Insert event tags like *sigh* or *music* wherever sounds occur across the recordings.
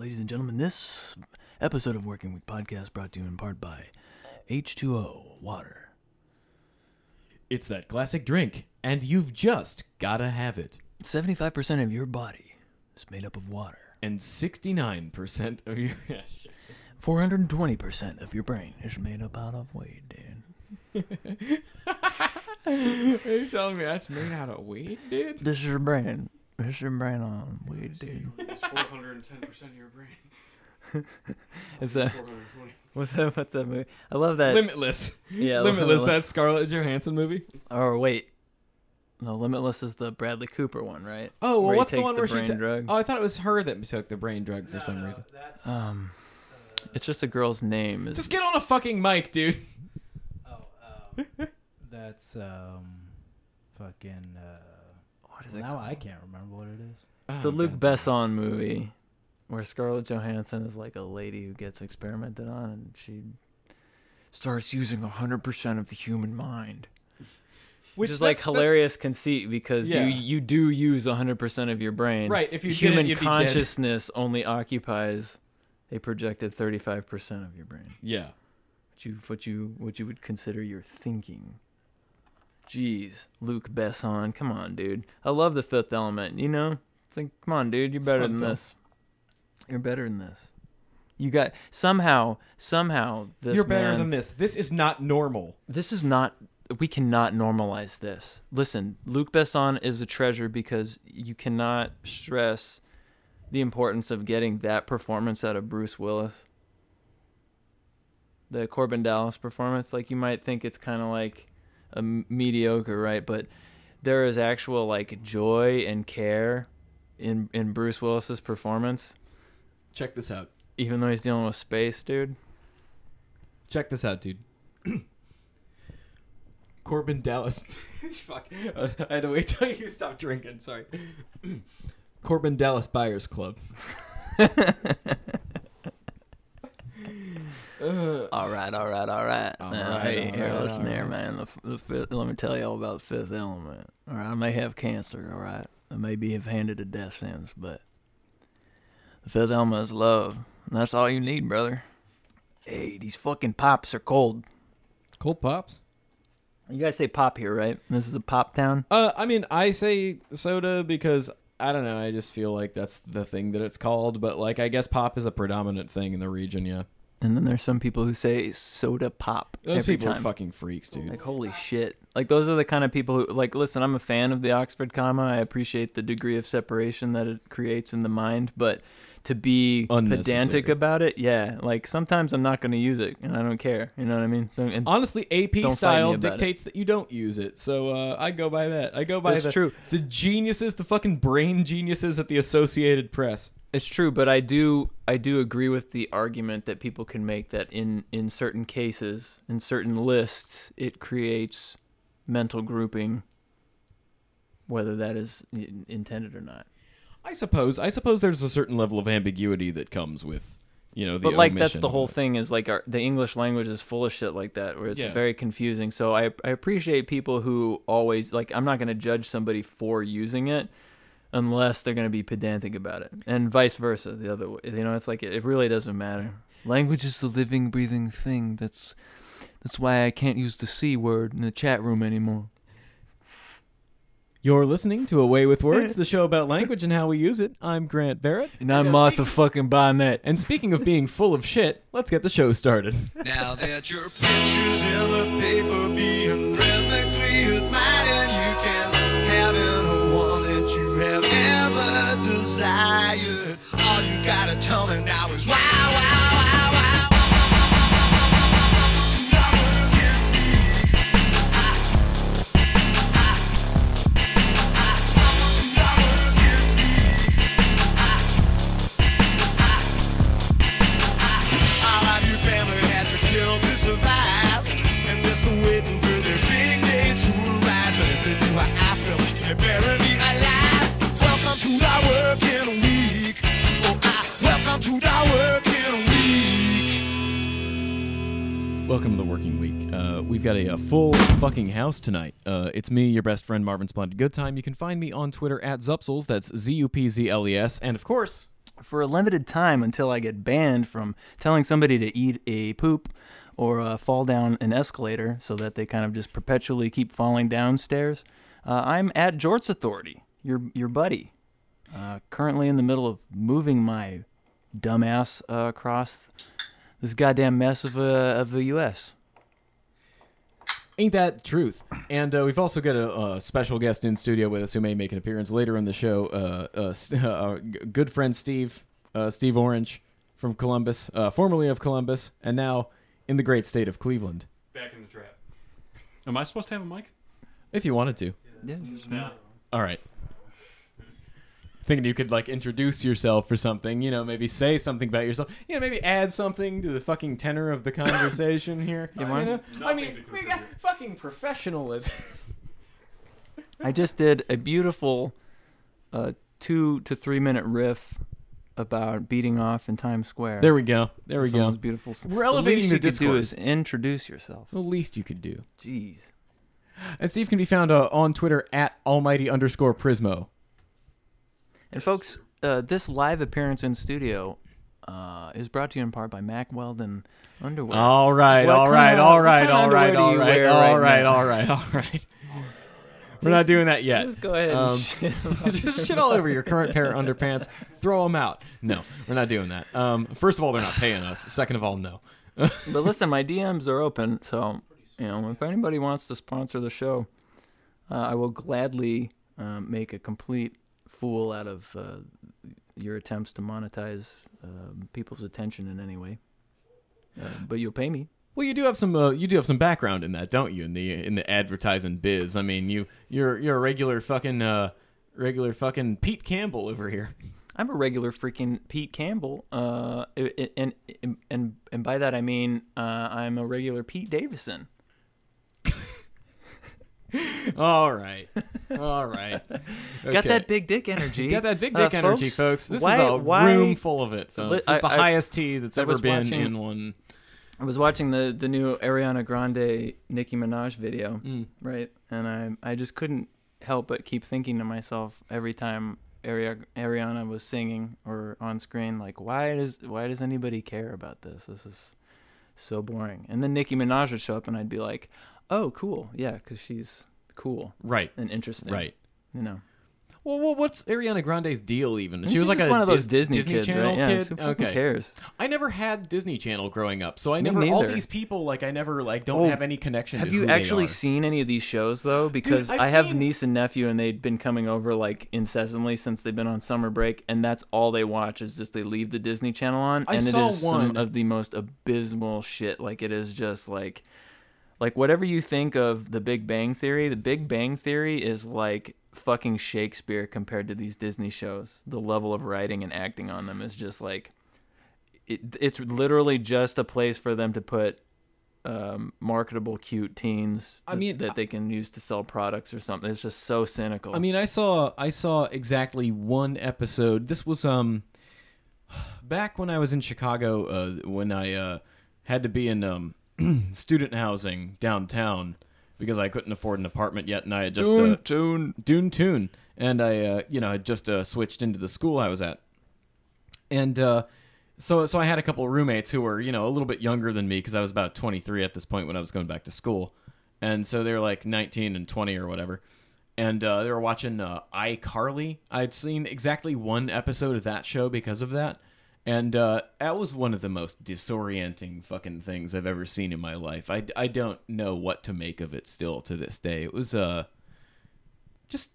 ladies and gentlemen, this episode of Working Week Podcast brought to you in part by H2O Water. It's that classic drink, and you've just gotta have it. 75% of your body is made up of water. And 69% of your. *laughs* Yeah, shit. 420% of your brain is made up out of weed, dude. *laughs* Are you telling me that's made out of weed, dude? This is your brain. This is your brain on weed, dude. *laughs* It's 410% of your brain. *laughs* Is that what's that? What's that movie? I love that. Limitless. yeah, Limitless, that Scarlett Johansson movie. Or wait, no, Limitless is the Bradley Cooper one, right? Oh, well, Where he what's the one the where brain she. ta- drug. Oh, I thought it was her that took the brain drug for some reason. That's, Um, it's just a girl's name. Is Just get on a fucking mic, dude. oh, um, *laughs* that's um, fucking. Uh, what is it? now called? I can't remember what it is. Oh, it's a Oh, Luc God. Besson movie where Scarlett Johansson is like a lady who gets experimented on, and she starts using 100% of the human mind. Which, is like that's- that's- hilarious conceit because Yeah. you you do use 100% of your brain. Right, if you human didn't, dead. consciousness only occupies a projected 35% of your brain. Yeah. What you what you what you would consider your thinking. Jeez, Luc Besson, come on, dude. I love the Fifth Element. You know, it's like, come on, dude, you're better than film. this. You're better than this. You got somehow, somehow this. You're better man- than this. This is not normal. This is not. We cannot normalize this. Listen, Luc Besson is a treasure because you cannot stress the importance of getting that performance out of Bruce Willis. The Korben Dallas performance, like you might think it's kind of like a mediocre, right? But there is actual like joy and care in in Bruce Willis's performance, Check this out. even though he's dealing with space, dude. Check this out, dude. *clears throat* Korben Dallas. *laughs* Fuck. Uh, I had to wait till you stopped drinking. Sorry. *clears throat* Korben Dallas Buyers Club. *laughs* *laughs* All right, all right, all right. All Now, right, hey, all here, right, listen here, right. man. The, the fifth, let me tell you all about the fifth element. All right, I may have cancer. All right, I maybe have handed a death sentence, but the fifth element is love, and that's all you need, brother. Hey, these fucking pops are cold. Cold Pops? You guys say pop here, right? This is a pop town. Uh, I mean, I say soda because I don't know. I just feel like that's the thing that it's called. But like, I guess pop is a predominant thing in the region. Yeah, And then there's some people who say soda pop those every people time. are fucking freaks, dude. Like holy shit! Like those are the kind of people who like. Listen, I'm a fan of the Oxford comma. I appreciate the degree of separation that it creates in the mind, but to be pedantic about it, yeah. Like sometimes I'm not going to use it, and I don't care. You know what I mean? And Honestly, AP style about it. dictates that you don't use it. So uh, I go by that. I go by That's the, true. the geniuses, the fucking brain geniuses at the Associated Press. It's true, but I do I do agree with the argument that people can make that in in certain cases, in certain lists, it creates mental grouping, whether that is intended or not. I suppose. I suppose there's a certain level of ambiguity that comes with, you know, the but like that's the whole it. thing is like our, the english language is full of shit like that where it's Yeah. very confusing so I, I appreciate people who always like i'm not going to judge somebody for using it unless they're going to be pedantic about it and vice versa the other way you know it's like it, it really doesn't matter language is the living breathing thing that's that's why i can't use the c word in the chat room anymore You're listening to A Way with Words, *laughs* the show about language and how we use it. I'm Grant Barrett. and i'm martha fucking barnette And speaking of being full of shit, let's get the show started. Now that your picture's in the paper being rhythmically admired, you can have any one that you have ever desired. All you gotta tell me now is wow, wow, wow, to the working week. Welcome to the working week. Uh, we've got a, uh full fucking house tonight. Uh, it's me, your best friend Marvin Splendid Good Time. You can find me on Twitter at Zupzles. That's Z U P Z L E S. And of course, for a limited time until I get banned from telling somebody to eat a poop or uh, fall down an escalator so that they kind of just perpetually keep falling downstairs. Uh, I'm at Jorts Authority, your your buddy. Uh, currently in the middle of moving my dumbass uh, across this goddamn mess of a of the U.S. Ain't that truth? And uh, we've also got a, uh special guest in studio with us who may make an appearance later in the show. Uh, uh, *laughs* uh, good friend Steve, uh, Steve Orange from Columbus, uh, formerly of Columbus, and now in the great state of Cleveland. Back in the trap. Am I supposed to have a mic? If you wanted to. Yeah, No. All right. Thinking you could like introduce yourself or something, you know, maybe say something about yourself, you know, maybe add something to the fucking tenor of the conversation *laughs* here. You You want- know? I mean, we got fucking professionalism. *laughs* I just did a beautiful uh, two to three minute riff about beating off in Times Square. There we go. There we Someone's go. beautiful. We're elevating the the least you could do is introduce yourself. The least you could do. Jeez. And Steve can be found uh, on Twitter at almighty underscore prismo. And folks, uh, this live appearance in studio uh, is brought to you in part by Mack Weldon Underwear. All right, What all right, of- all right, all right, all right, all right all right, all right. We're not doing that yet. Just go ahead Um, and shit. *laughs* Just shit all over your current pair of underpants. Throw them out. No, we're not doing that. Um, first of all, they're not paying us. Second of all, no. *laughs* but listen, my DMs are open, so you know if anybody wants to sponsor the show, uh, I will gladly um, make a complete fool out of uh, your attempts to monetize um people's attention in any way. Uh, but you'll pay me. Well, you do have some uh, you do have some background in that, don't you? In the in the advertising biz. I mean, you you're you're a regular fucking uh, regular fucking Pete Campbell over here. I'm a regular freaking Pete Campbell, uh, i- i- and and and and by that I mean uh, I'm a regular Pete Davidson. *laughs* All right, all right. *laughs* Got that big dick energy. Got that big Uh, dick energy, folks. This why- is a why- room full of it, folks. It's I- the I- highest tea that's I ever been watching- in one. I was watching the the new Ariana Grande Nicki Minaj video, Mm. right? And I I just couldn't help but keep thinking to myself every time Ari- Ariana was singing or on screen, like why does why does anybody care about this? This is so boring. And then Nicki Minaj would show up, and I'd be like, oh, cool, yeah, because she's cool Right, and interesting, right. You know, Well, well, what's Ariana Grande's deal? Even she was like one of those Dis- Disney, kids, Channel right? Yeah, kid. who okay. cares? I never had Disney Channel growing up, so I Me never. All these people, like, I never like don't Oh, have any connection. Have to you actually seen any of these shows though? Because I've I have seen- niece and nephew, and they've been coming over like incessantly since they've been on summer break, and that's all they watch is just they leave the Disney Channel on, I and saw it is one- some of the most abysmal shit. Like it is just like, like whatever you think of the Big Bang Theory, the Big Bang Theory is like fucking Shakespeare compared to these Disney shows. The level of writing and acting on them is just like, it, it's literally just a place for them to put um, marketable, cute teens. I mean, that they can use to sell products or something. It's just so cynical. I mean, I saw I saw exactly one episode. This was um *sighs* back when I was in Chicago uh, when I uh, had to be in um *clears throat* student housing downtown because I couldn't afford an apartment yet, and I had just uh, tune. Dune Tune, and I, uh, you know, had just uh, switched into the school I was at, and uh, so so I had a couple of roommates who were, you know, a little bit younger than me because I was about 23 at this point when I was going back to school, and so they were like 19 and 20 or whatever, and uh, they were watching uh, iCarly. I'd seen exactly one episode of that show because of that. And uh, that was one of the most disorienting fucking things I've ever seen in my life. I, I don't know what to make of it still to this day. It was uh, just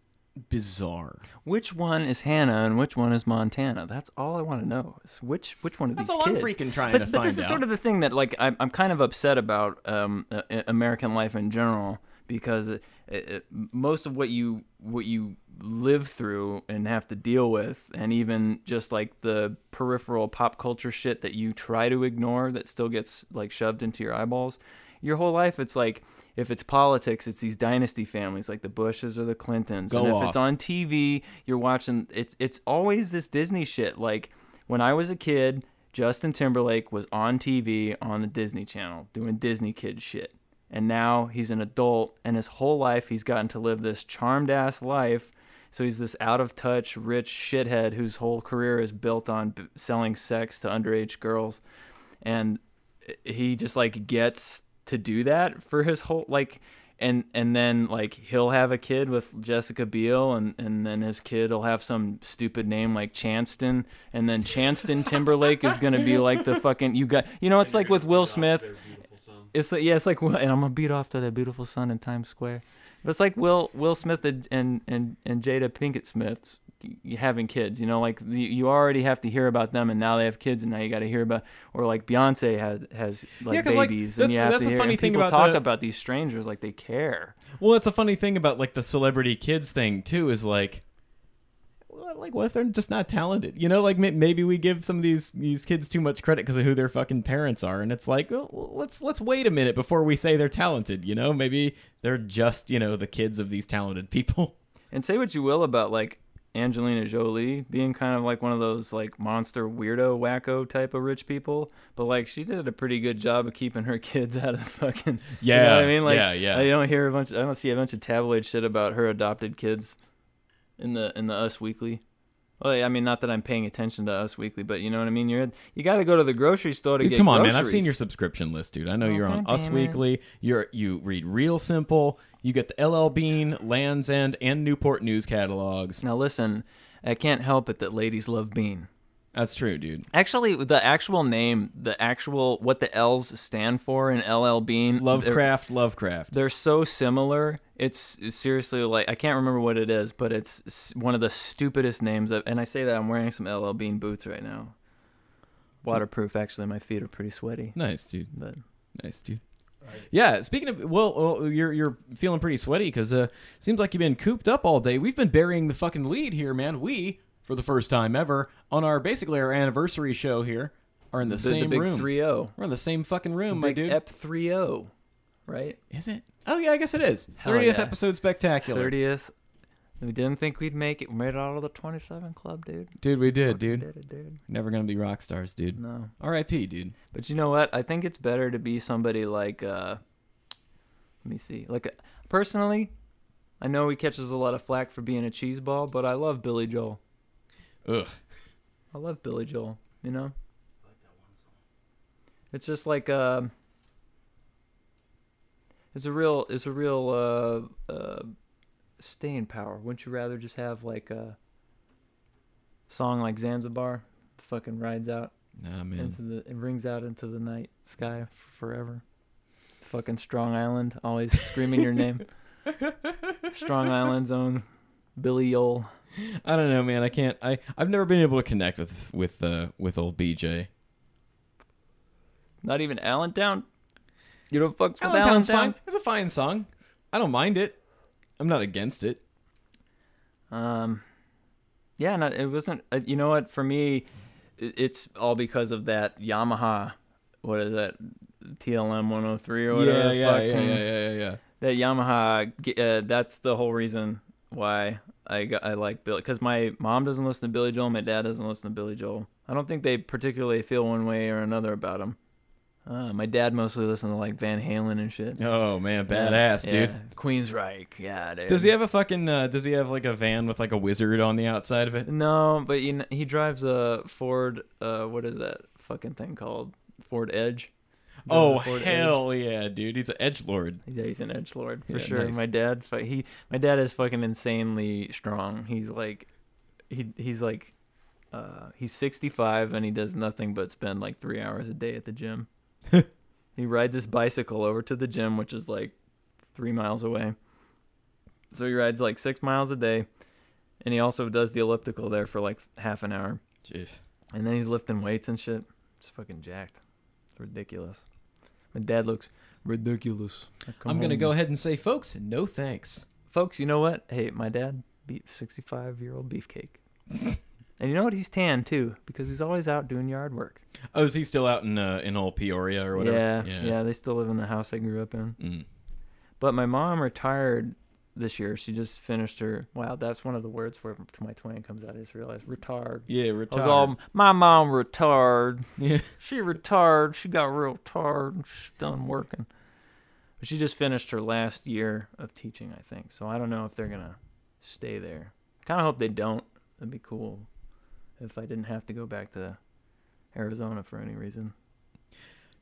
bizarre. Which one is Hannah and which one is Montana? That's all I want to know. Is which which one of That's these all I'm kids? freaking trying but, to but find this is sort of the thing that like I'm I'm kind of upset about um, uh, American life in general because it, it, most of what you what you live through and have to deal with, and even just like the peripheral pop culture shit that you try to ignore that still gets like shoved into your eyeballs. Your whole life, it's like if it's politics, it's these dynasty families like the Bushes or the Clintons, Go and if off. it's on TV, you're watching. It's it's always this Disney shit. Like when I was a kid, Justin Timberlake was on TV on the Disney Channel doing Disney kid shit. And now he's an adult, and his whole life he's gotten to live this charmed ass life. So he's this out of touch, rich shithead whose whole career is built on b- selling sex to underage girls, and he just like gets to do that for his whole like and and then like he'll have a kid with Jessica Biel and and then his kid will have some stupid name like Chanston. And then Chanston Timberlake is gonna be like the fucking you got you know it's like with Will Smith it's like yeah it's like and I'm gonna beat off to that beautiful sun in Times Square but it's like Will Will Smith and and and, and Jada Pinkett Smith's having kids you know like the, you already have to hear about them and now they have kids and now you got to hear about or like Beyonce has has like Yeah, like, babies that's- and you have that's to the hear funny and thing people about talk the- about these strangers like they care Well, that's a funny thing about like the celebrity kids thing too. Is like, like what if they're just not talented? You know, like maybe we give some of these these kids too much credit because of who their fucking parents are, and it's like, well, let's let's wait a minute before we say they're talented. You know, maybe they're just you know the kids of these talented people. *laughs* And say what you will about like Angelina Jolie being kind of like one of those like monster weirdo wacko type of rich people, but like she did a pretty good job of keeping her *laughs* kids out of fucking. you know Yeah, what I mean, like yeah, yeah. I don't hear a bunch. Of, I don't see a bunch of tabloid shit about her adopted kids in the in the Us Weekly. Oh, well, I mean, not that I'm paying attention to Us Weekly, but you know what I mean. You're you got to go to the grocery store to Dude, get. come on, man! I've seen your subscription list, dude. I know oh, you're on Us it. Weekly. You're you read Real Simple. You get the LL Bean, Land's End, and Newport News catalogs. Now listen, I can't help it that ladies love Bean. That's true, dude. Actually, the actual name, the actual what the L's stand for in LL Bean, they're- Lovecraft, Lovecraft. They're so similar. It's seriously like I can't remember what it is, but it's one of the stupidest names. Of, and I say that I'm wearing some LL Bean boots right now. Waterproof. Actually, my feet are pretty sweaty. Nice, dude. But Nice, dude. Yeah, speaking of, well, well you're you're feeling pretty sweaty because uh, seems like you've been cooped up all day. We've been burying the fucking lead here, man. We, for the first time ever, on our basically our anniversary show here, are in the, the, same the big room. three zero. We're in the same fucking room, my dude. Ep three zero, right? Is it? Oh yeah, I guess it is. Thirtieth yeah. episode spectacular. Thirtieth. We didn't think we'd make it. We made it out of the twenty seven club, dude. Dude, we did, Fucking dude. Did it, dude. Never gonna be rock stars, dude. No. R.I.P., dude. But you know what? I think it's better to be somebody like uh let me see. Like uh, personally, I know he catches a lot of flack for being a cheese ball, but I love Billy Joel. Ugh. I love Billy Joel, you know? Like that one song. it's just like uh it's a real it's a real uh uh staying power. Wouldn't you rather just have like a song like Zanzibar fucking rides out Nah, man. into the it rings out into the night sky forever. Fucking Strong Island, always screaming your name. *laughs* Strong Island's own Billy Yole. I don't know, man. I can't. I I've never been able to connect with with uh with old BJ. Not even Allentown. You don't fuck with Allentown's Allentown. fine. It's a fine song. I don't mind it. I'm not against it. Um, yeah, no, it wasn't. Uh, you know what? For me, it, it's all because of that Yamaha. What is that? TLM 103 or whatever. Yeah, yeah, fuck, yeah, yeah, yeah, yeah. That Yamaha. Uh, that's the whole reason why I got, I like Billy. Because my mom doesn't listen to Billy Joel. My dad doesn't listen to Billy Joel. I don't think they particularly feel one way or another about him. Uh, my dad mostly listens to like Van Halen and shit. Oh man, Yeah, badass, yeah. dude. Queensryche, yeah, dude. Does he have a fucking? Uh, does he have like a van with like a wizard on the outside of it? No, but you know, he drives a Ford. Uh, what is that fucking thing called? Ford Edge. Oh a Ford Edge. hell yeah, dude! He's an edge lord. Yeah, he's an edge lord for Yeah, sure. nice. My dad, he, my dad is fucking insanely strong. He's like, he, he's like, uh, he's 65 and he does nothing but spend like three hours a day at the gym. *laughs* he rides his bicycle over to the gym, which is like three miles away. So he rides like six miles a day, and he also does the elliptical there for like half an hour. Jeez. And then he's lifting weights and shit. It's fucking jacked. It's ridiculous. My dad looks ridiculous. I'm gonna home- go ahead and say, folks, no thanks. folks. You know what? Hey, my dad, beef, sixty-five-year-old beefcake. *laughs* and you know what? He's tan too because he's always out doing yard work. Oh, is he still out in uh, in old Peoria or whatever? Yeah, yeah, They still live in the house I grew up in. Mm. But my mom retired this year. She just finished her. Wow, that's one of the words where to my twang comes out. I just realized retard. Yeah, I retired. was all my mom retard. yeah. She retired. She got real tired. She's done working. But she just finished her last year of teaching, I think. So I don't know if they're gonna stay there. Kind of hope they don't. That'd be cool if I didn't have to go back to Arizona for any reason.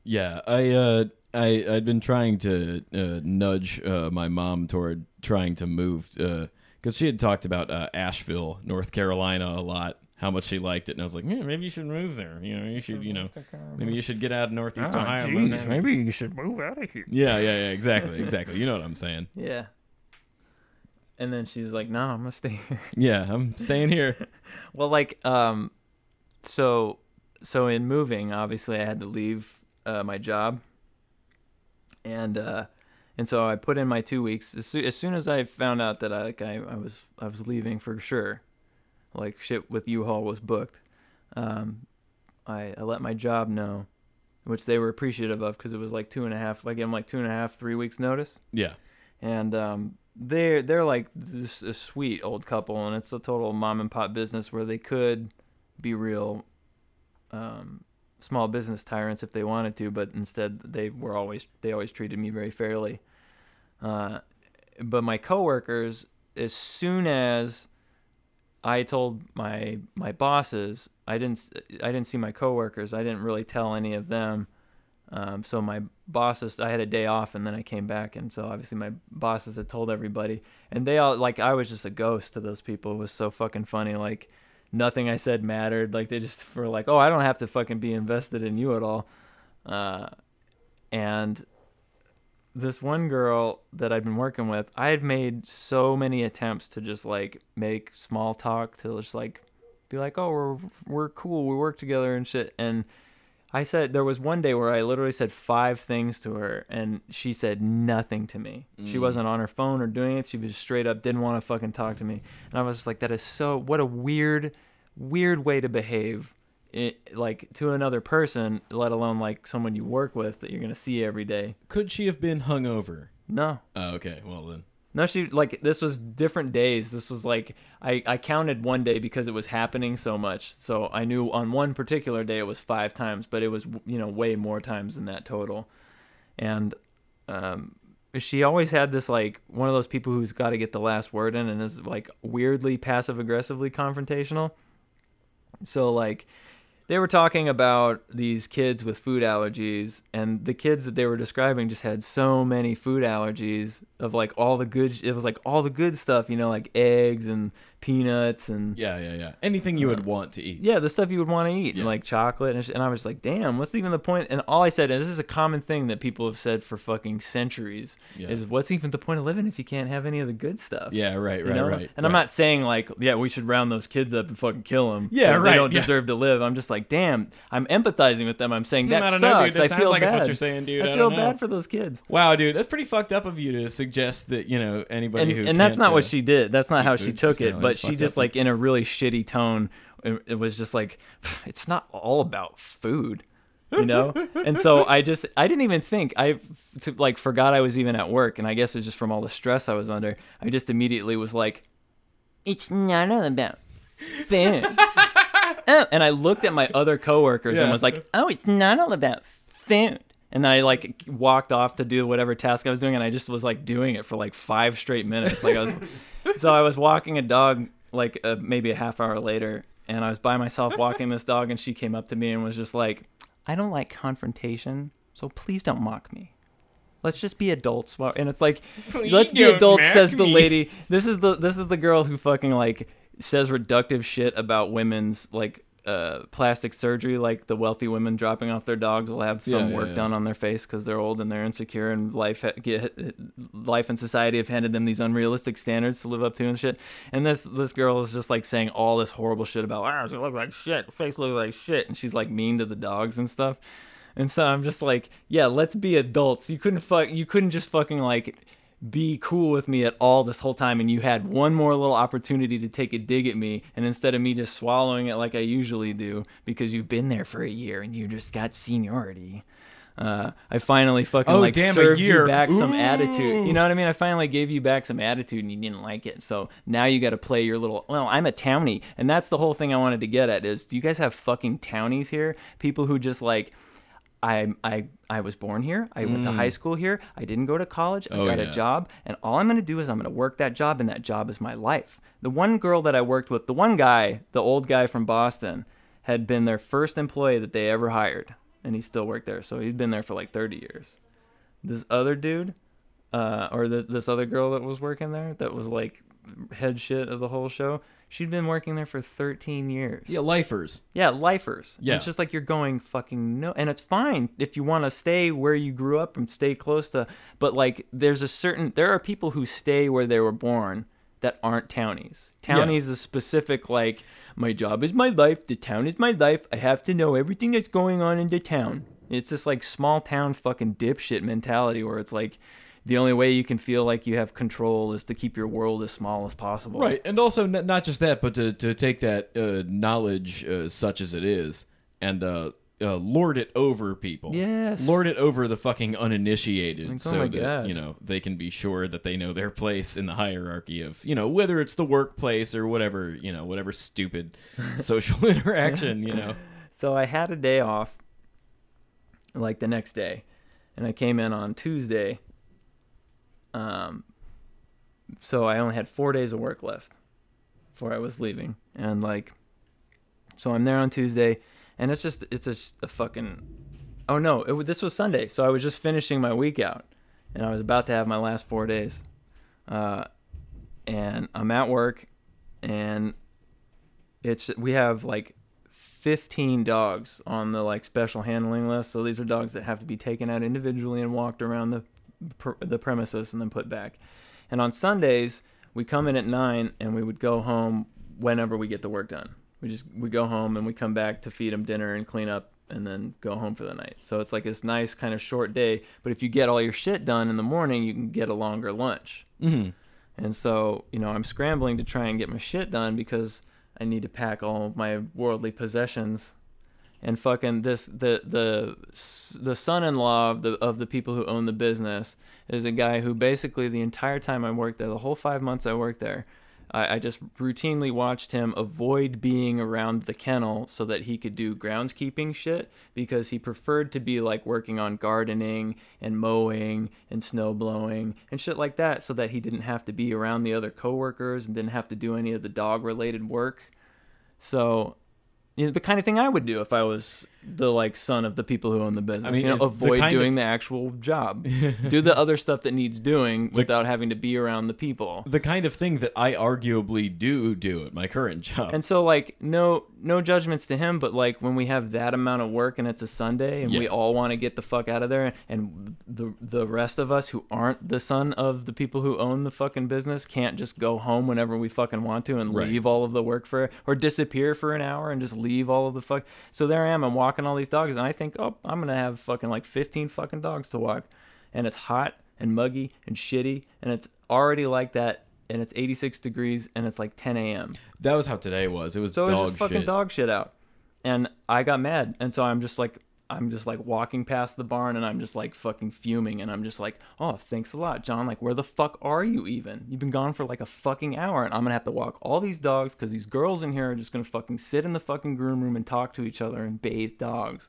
Yeah, I uh, I I'd been trying to uh, nudge uh, my mom toward trying to move because she had talked about uh, Asheville, North Carolina, a lot. How much she liked it, and I was like, yeah, maybe you should move there. You know, you should, you know, maybe you should get out of Northeast Ah, Ohio. jeez, move there. maybe you should move out of here. Yeah, yeah, yeah, exactly, exactly. You know what I'm saying? *laughs* Yeah. And then she's like, "No, I'm gonna stay here." *laughs* Yeah, I'm staying here. *laughs* Well, like, um, so, so in moving, obviously, I had to leave uh, my job, and uh, and so I put in my two weeks as, soo- as soon as I found out that I like I, I was I was leaving for sure, like shit with U-Haul was booked. Um, I I let my job know, which they were appreciative of because it was like two and a half. Like I gave them like two and a half, three weeks notice Yeah, and um, they're they're like this a sweet old couple, and it's a total mom and pop business where they could be real um, small business tyrants if they wanted to, but instead they were always they always treated me very fairly. Uh, but my coworkers, as soon as I told my my bosses, I didn't I didn't see my coworkers. I didn't really tell any of them. Um, so my bosses, I had a day off, and then I came back, and so obviously my bosses had told everybody, and they all like I was just a ghost to those people. It was so fucking funny. Like nothing I said mattered. Like they just were like, oh, I don't have to fucking be invested in you at all. Uh, and this one girl that I'd been working with, I had made so many attempts to just like make small talk to just like be like, oh, we're we're cool, we work together and shit. And I said there was one day where I literally said five things to her, and she said nothing to me. She Mm. wasn't on her phone or doing it. She was straight up didn't want to fucking talk to me. And I was just like, that is so what a weird, weird way to behave. It, like to another person, let alone like someone you work with that you're gonna see every day. could she have been hungover? No, Oh, okay, well then. No, she like this was different days. This was like I I counted one day because it was happening so much. So I knew on one particular day it was five times, but it was you know way more times than that total. And um, she always had this like one of those people who's got to get the last word in and is like weirdly passive aggressively confrontational. So like they were talking about these kids with food allergies and the kids that they were describing just had so many food allergies of like all the good it was like all the good stuff you know like eggs and peanuts and Yeah, yeah, yeah. Anything you would want to eat. yeah the stuff you would want to eat Yeah. and like chocolate and, sh- and i was like damn what's even the point and all i said and this is a common thing that people have said for fucking centuries Yeah. is what's even the point of living if you can't have any of the good stuff Yeah, right, you right, know? right. And I'm not saying like, yeah, we should round those kids up and fucking kill them. Yeah, right. They don't yeah. deserve to live. I'm just like, damn. I'm empathizing with them. I'm saying that I sucks. know, dude. That I feel like bad. what you're saying, dude. I, I feel bad for those kids. Wow, dude, that's pretty fucked up of you to suggest that you know anybody And, who and that's not what uh, she did. That's not how she took it. now. But she just up. like in a really shitty tone. It, it was just like, *sighs* it's not all about food. you know *laughs* and so i just i didn't even think i to, like forgot i was even at work and i guess it's just from all the stress i was under i just immediately was like it's not all about food *laughs* oh, and i looked at my other coworkers and Yeah. was like oh it's not all about food and then i like walked off to do whatever task i was doing and i just was like doing it for like five straight minutes. Like i was *laughs* so i was walking a dog like uh, maybe a half hour later and i was by myself walking this dog and she came up to me and was just like i don't like confrontation so please don't mock me. Let's just be adults. And it's like let's be adults says the me. lady. This is the this is the girl who fucking like says reductive shit about women's like uh plastic surgery like the wealthy women dropping off their dogs will have some Yeah, yeah, work yeah. done on their face because they're old and they're insecure and life ha- get life and society have handed them these unrealistic standards to live up to and shit and this this girl is just like saying all this horrible shit about ah she look like shit face look like shit and she's like mean to the dogs and stuff and so I'm just like, yeah, let's be adults. You couldn't fuck. You couldn't just fucking like be cool with me at all this whole time, and you had one more little opportunity to take a dig at me, and instead of me just swallowing it like I usually do, because you've been there for a year and you just got seniority. Uh, I finally fucking Oh, like damn, served you back some attitude. You know what I mean? I finally gave you back some attitude and you didn't like it. So now you got to play your little. Well, I'm a townie, and that's the whole thing I wanted to get at is: Do you guys have fucking townies here? People who just like I I I was born here. I went to high school here. I didn't go to college. I Mm. Oh, got yeah. a job, and all I'm going to do is I'm going to work that job, and that job is my life. The one girl that I worked with, the one guy, the old guy from Boston, had been their first employee that they ever hired, and he still worked there. So he'd been there for like 30 years. This other dude, uh, or this this other girl that was working there, that was like head shit of the whole show. She'd been working there for 13 years. Yeah, lifers. Yeah, lifers. Yeah. It's just like you're going fucking no, and it's fine if you want to stay where you grew up and stay close to. But like, there's a certain there are people who stay where they were born that aren't townies. Townies is specific. Like, my job is my life. The town is my life. I have to know everything that's going on in the town. It's this like small town fucking dipshit mentality where it's like. The only way you can feel like you have control is to keep your world as small as possible. Right, and also n- not just that, but to, to take that uh, knowledge, uh, such as it is, and uh, uh, lord it over people. Yes. lord it over the fucking uninitiated, Like, oh so my that God. you know they can be sure that they know their place in the hierarchy of you know whether it's the workplace or whatever you know whatever stupid *laughs* social *laughs* interaction you know. So I had a day off, like the next day, and I came in on Tuesday. Um, so I only had four days of work left before I was leaving, and like, so I'm there on Tuesday, and it's just it's just a fucking. Oh no! It, this was Sunday, so I was just finishing my week out, and I was about to have my last four days, uh, and I'm at work, and it's we have like 15 dogs on the like special handling list. So these are dogs that have to be taken out individually and walked around the per- the premises and then put back. And on Sundays, we come in at 9 and we would go home whenever we get the work done. We just we go home and we come back to feed them dinner and clean up and then go home for the night. So it's like this nice kind of short day, but if you get all your shit done in the morning, you can get a longer lunch. Mm-hmm. And so, you know, I'm scrambling to try and get my shit done because I need to pack all of my worldly possessions. And fucking this the the the son-in-law of the of the people who own the business is a guy who basically the entire time I worked there, the whole five months I worked there, I, I just routinely watched him avoid being around the kennel so that he could do groundskeeping shit because he preferred to be like working on gardening and mowing and snow blowing and shit like that so that he didn't have to be around the other coworkers and didn't have to do any of the dog related work. So you know, the kind of thing I would do if I was the like son of the people who own the business. mean, you know, it's the avoid doing of- the actual job. *laughs* do the other stuff that needs doing without having to be around the people. The kind of thing that I arguably do do at my current job. And so like no no judgments to him, but like when we have that amount of work and it's a Sunday and we all want to get the fuck out of there and the the rest of us who aren't the son of the people who own the fucking business can't just go home whenever we fucking want to and Right. leave all of the work for or disappear for an hour and just leave all of the fuck. So there I am, I'm walking all these dogs and I think, "Oh, I'm to have fucking like 15 fucking dogs to walk." And it's hot and muggy and shitty and it's already like that and it's 86 degrees and it's like 10 a.m. that was how today was. It was So it was just fucking shit. dog shit out. And I got mad. And so I'm just like I'm just like walking past the barn and I'm just like fucking fuming and I'm just like, "Oh, thanks a lot, John. Like where the fuck are you even? You've been gone for like a fucking hour and I'm to have to walk all these dogs cuz these girls in here are just to fucking sit in the fucking groom room and talk to each other and bathe dogs.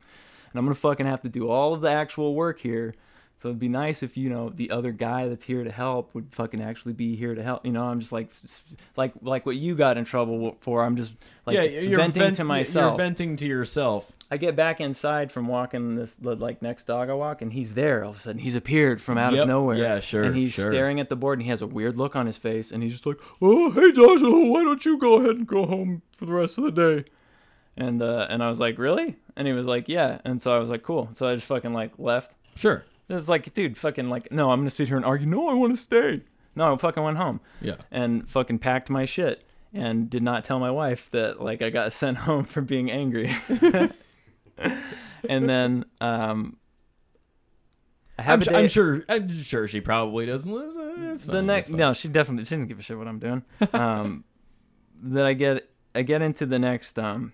And I'm to fucking have to do all of the actual work here." So it'd be nice if you know the other guy that's here to help would fucking actually be here to help. You know, I'm just like, like, like what you got in trouble for. I'm just like yeah, you're venting vent- to myself. You're venting to yourself. I get back inside from walking this like next dog I walk, and he's there. All of a sudden, he's appeared from out Yep. of nowhere. Yeah, sure, And he's sure. staring at the board, and he has a weird look on his face, and he's just like, "Oh, hey Joshua, why don't you go ahead and go home for the rest of the day?" And uh, and I was like, "Really?" And he was like, "Yeah." And so I was like, "Cool." So I just fucking like left. Sure. It was like, dude, fucking like, no, I'm gonna sit here and argue. No, I want to stay. No, I fucking went home Yeah. and fucking packed my shit and did not tell my wife that like I got *laughs* sent home for being angry. *laughs* *laughs* and then um I have I'm, a day, I'm sure. I'm sure she probably doesn't listen. It's fine. the next no, she definitely she didn't give a shit what I'm doing. Um *laughs* then I get I get into the next um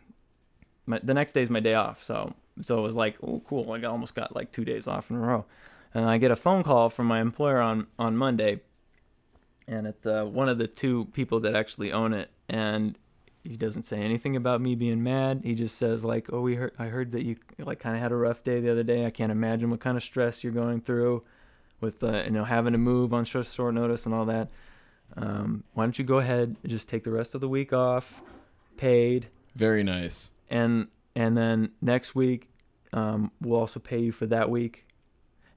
my, the next day's my day off, so so it was like, oh cool, like I almost got like two days off in a row. And I get a phone call from my employer on on Monday and it's uh, one of the two people that actually own it and he doesn't say anything about me being mad. He just says like, "Oh, we heard I heard that you like kind of had a rough day the other day. I can't imagine what kind of stress you're going through with uh, you know having to move on short short notice and all that. Um, why don't you go ahead and just take the rest of the week off, paid, Very nice. and and then next week um, we'll also pay you for that week."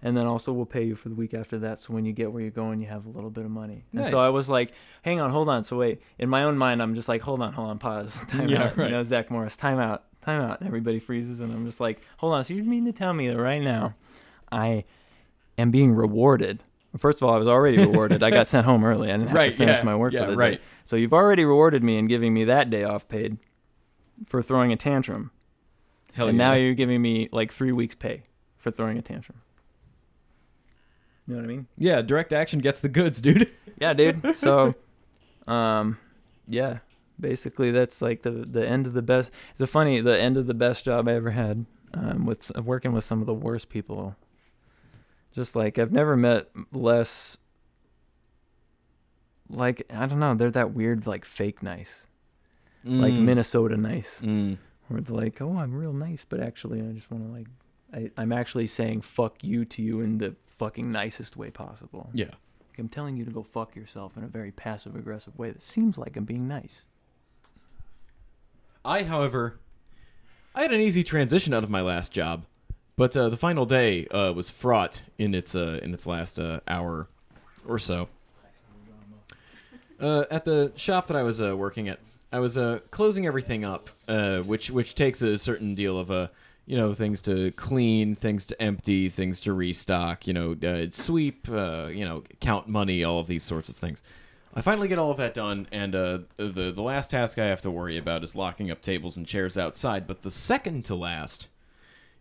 And then also we'll pay you for the week after that. So when you get where you're going, you have a little bit of money. Nice. And so I was like, hang on, hold on. So wait, in my own mind, I'm just like, hold on, hold on, pause, *laughs* time Yeah, out. right. You know, Zach Morris, time out, time out. And everybody freezes, and I'm just like, hold on. So you mean to tell me that right now, I am being rewarded? First of all, I was already rewarded. I got *laughs* sent home early. I didn't have Right, to finish yeah, my work yeah, for the right. day. So you've already rewarded me and giving me that day off paid for throwing a tantrum, Hell and now you're giving me like three weeks pay for throwing a tantrum. You know what I mean? yeah, direct action gets the goods, dude. *laughs* Yeah, dude. So, um, yeah, basically that's like the the end of the best. It's a funny the end of the best job I ever had. Um, with working with some of the worst people. Just like I've never met less. Like I don't know, they're that weird like fake nice, like Mm. Minnesota nice, Mm. where it's like, oh, I'm real nice, but actually I just want to like, I, I'm actually saying fuck you to you in the fucking nicest way possible. Yeah. Like, I'm telling you to go fuck yourself in a very passive aggressive way that seems like I'm being nice. I, however, I had an easy transition out of my last job, but uh, the final day uh, was fraught in its uh, in its last uh, hour or so. Uh, at the shop that I was uh, working at, I was uh, closing everything up, uh, which which takes a certain deal of uh, you know things to clean, things to empty, things to restock, you know, uh, sweep, uh, you know, count money, all of these sorts of things. I finally get all of that done, and uh, the the last task I have to worry about is locking up tables and chairs outside. But the second to last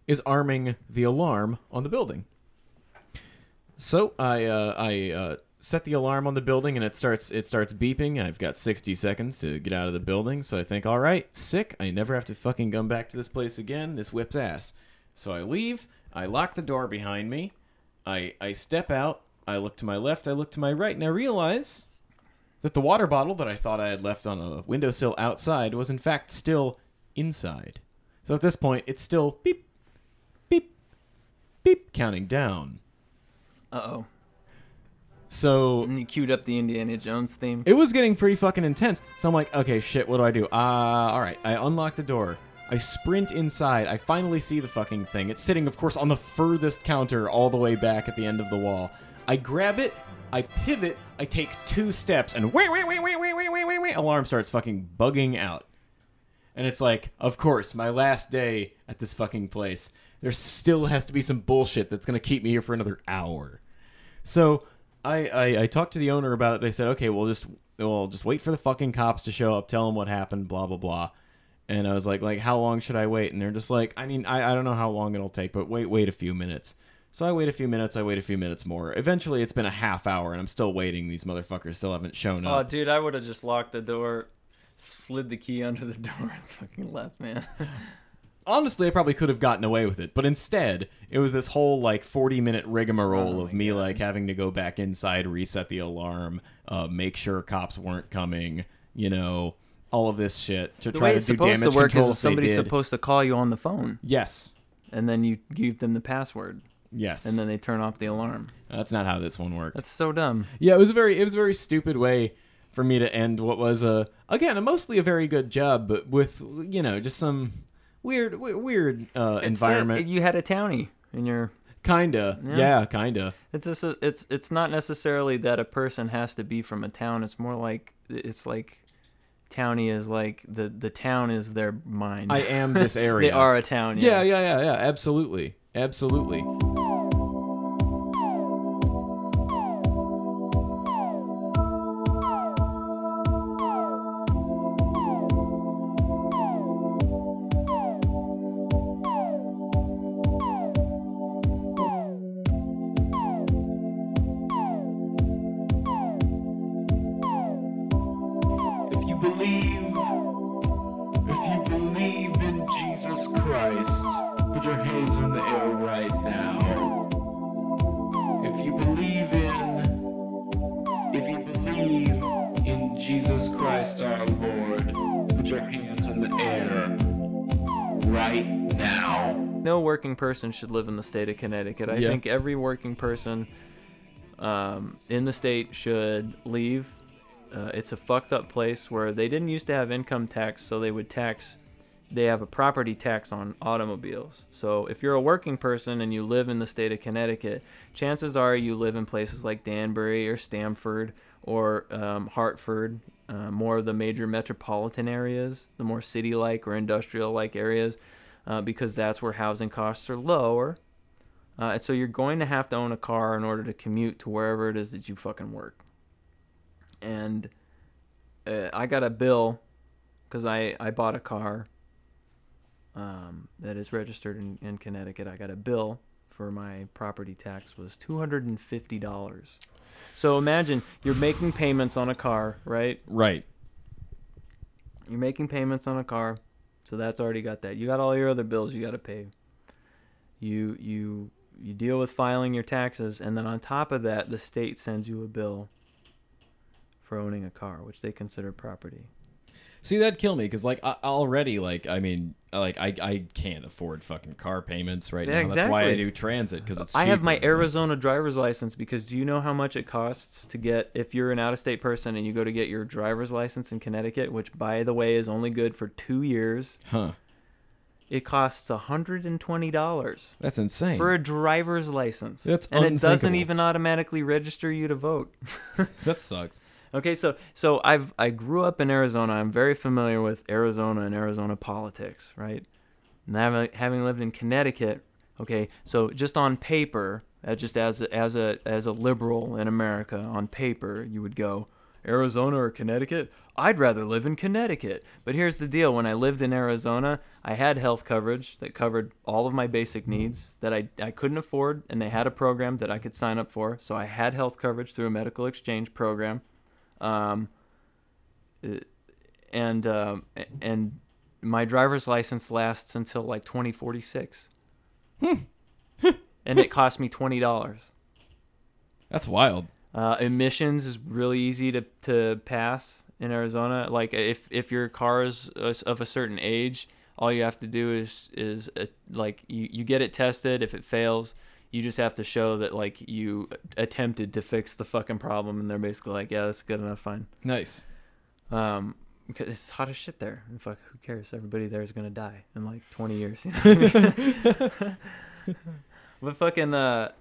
is arming the alarm on the building. So I uh, I uh, set the alarm on the building, and it starts it starts beeping. I've got sixty seconds to get out of the building, so I think, all right, sick. I never have to fucking come back to this place again. This whips ass. So I leave. I lock the door behind me. I I step out. I look to my left. I look to my right, and I realize that the water bottle that I thought I had left on a windowsill outside was in fact still inside. So at this point, it's still beep, beep, beep, counting down. Uh oh. So And you queued up the Indiana Jones theme. it was getting pretty fucking intense. So I'm like, okay, shit, what do I do? Uh, all right. I unlock the door. I sprint inside. I finally see the fucking thing. It's sitting, of course, on the furthest counter all the way back at the end of the wall. I grab it. I pivot. I take two steps, and wait, wait, wait, wait, wait, wait, wait, wait, wait. Alarm starts fucking bugging out. And it's like, of course, my last day at this fucking place. There still has to be some bullshit that's gonna keep me here for another hour. So I, I I talked to the owner about it. They said, okay, we'll just we'll just wait for the fucking cops to show up, tell them what happened, blah blah blah. And I was like, like how long should I wait? And they're just like, I mean, I, I don't know how long it'll take, but wait wait a few minutes. So I wait a few minutes. I wait a few minutes more. Eventually, it's been a half hour, and I'm still waiting. These motherfuckers still haven't shown oh, up. Oh, dude, I would have just locked the door, slid the key under the *laughs* door, and fucking left, man. *laughs* honestly, I probably could have gotten away with it, but instead, it was this whole like 40 minute rigmarole Oh of me God. like having to go back inside, reset the alarm, uh, make sure cops weren't coming, you know, all of this shit to the try way to it's do supposed damage to work control is somebody's supposed to call you on the phone, Yes, and then you give them the password, yes, and then they turn off the alarm. that's not how this one worked. That's so dumb. Yeah, it was a very it was a very stupid way for me to end what was a again a mostly a very good job, but with you know just some weird we- weird uh, It's environment. that- you had a townie in your. kinda, Yeah. yeah, kinda. It's just a, it's it's not necessarily that a person has to be from a town. It's more like it's like townie is like the the town is their mind. I am this *laughs* area. they are a town. Yeah, yeah, yeah, yeah. Absolutely, absolutely. Person should live in the state of Connecticut. I Yeah. think every working person um, in the state should leave. Uh, it's a fucked up place where they didn't used to have income tax, so they would tax. They have a property tax on automobiles. So if you're a working person and you live in the state of Connecticut, chances are you live in places like Danbury or Stamford or um, Hartford, uh, more of the major metropolitan areas, the more city-like or industrial-like areas, uh, because that's where housing costs are lower. Uh, and so you're going to have to own a car in order to commute to wherever it is that you fucking work. And uh, I got a bill because I, I bought a car um, that is registered in, in Connecticut. I got a bill for my property tax was two hundred and fifty dollars. So imagine you're making payments on a car, right? Right. You're making payments on a car, so that's already got that. You got all your other bills you got to pay. You you you deal with filing your taxes, and then on top of that, the state sends you a bill for owning a car, which they consider property. See, that'd kill me because, like, already, like, I mean, like, I, I can't afford fucking car payments right Yeah, now. That's why I do transit because it's. I have my. Arizona driver's license because do you know how much it costs to get if you're an out-of-state person and you go to get your driver's license in Connecticut, which by the way is only good for two years. Huh. It costs hundred and twenty dollars. That's insane. for a driver's license. That's and it doesn't even automatically register you to vote. *laughs* that sucks. Okay, so so I've I grew up in Arizona. I'm very familiar with Arizona and Arizona politics, right? Having lived in Connecticut, okay, so just on paper, uh, just as a, as a as a liberal in America, on paper, you would go Arizona or Connecticut. I'd rather live in Connecticut. But here's the deal: when I lived in Arizona, I had health coverage that covered all of my basic needs that I I couldn't afford, and they had a program that I could sign up for. So I had health coverage through a medical exchange program. Um, uh, and um, a- and my driver's license lasts until like 2046. *laughs* and it cost me twenty dollars. That's wild. Uh, emissions is really easy to, to pass in Arizona. Like if if your car is uh, of a certain age, all you have to do is is uh, like you, you get it tested. If it fails, you just have to show that like you attempted to fix the fucking problem, and they're basically like, yeah, that's good enough, fine. Nice. Um, because it's hot as shit there. And fuck, who cares? Everybody there is gonna die in like 20 years. You know I mean? *laughs* but fucking, uh,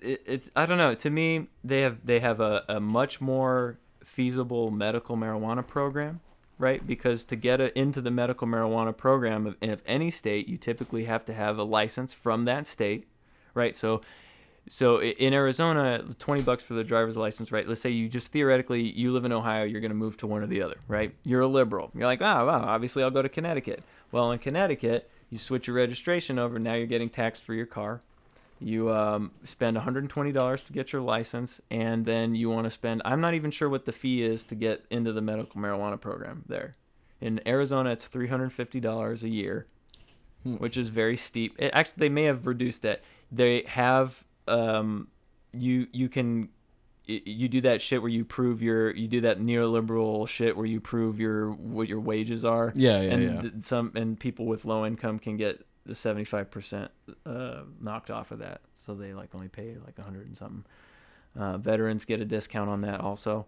it, it's I don't know. To me, they have they have a, a much more feasible medical marijuana program, right? Because to get a, into the medical marijuana program of, of any state, you typically have to have a license from that state, right? So so in Arizona, 20 bucks for the driver's license, right? Let's say you just theoretically you live in Ohio, you're going to move to one or the other, right? You're a liberal. You're like, "Oh, wow, obviously I'll go to Connecticut." Well, in Connecticut, you switch your registration over, now you're getting taxed for your car. You um, spend $120 to get your license, and then you want to spend, I'm not even sure what the fee is to get into the medical marijuana program there. In Arizona, it's $350 a year, Hmm. which is very steep. It, actually, they may have reduced that. They have, um, you you can, you do that shit where you prove your, you do that neoliberal shit where you prove your what your wages are. Yeah, yeah, and yeah. some and people with low income can get the 75% uh, knocked off of that. So they like only pay like 100 and something. Uh, veterans get a discount on that also.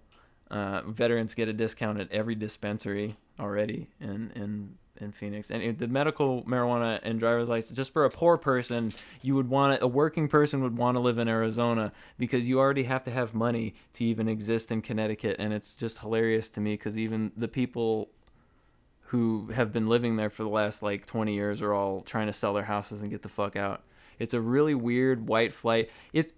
Uh, veterans get a discount at every dispensary already. In in in Phoenix and the medical marijuana and driver's license just for a poor person you would want to, a working person would want to live in Arizona because you already have to have money to even exist in Connecticut and it's just hilarious to me because even the people who have been living there for the last like 20 years are all trying to sell their houses and get the fuck out. It's a really weird white flight. It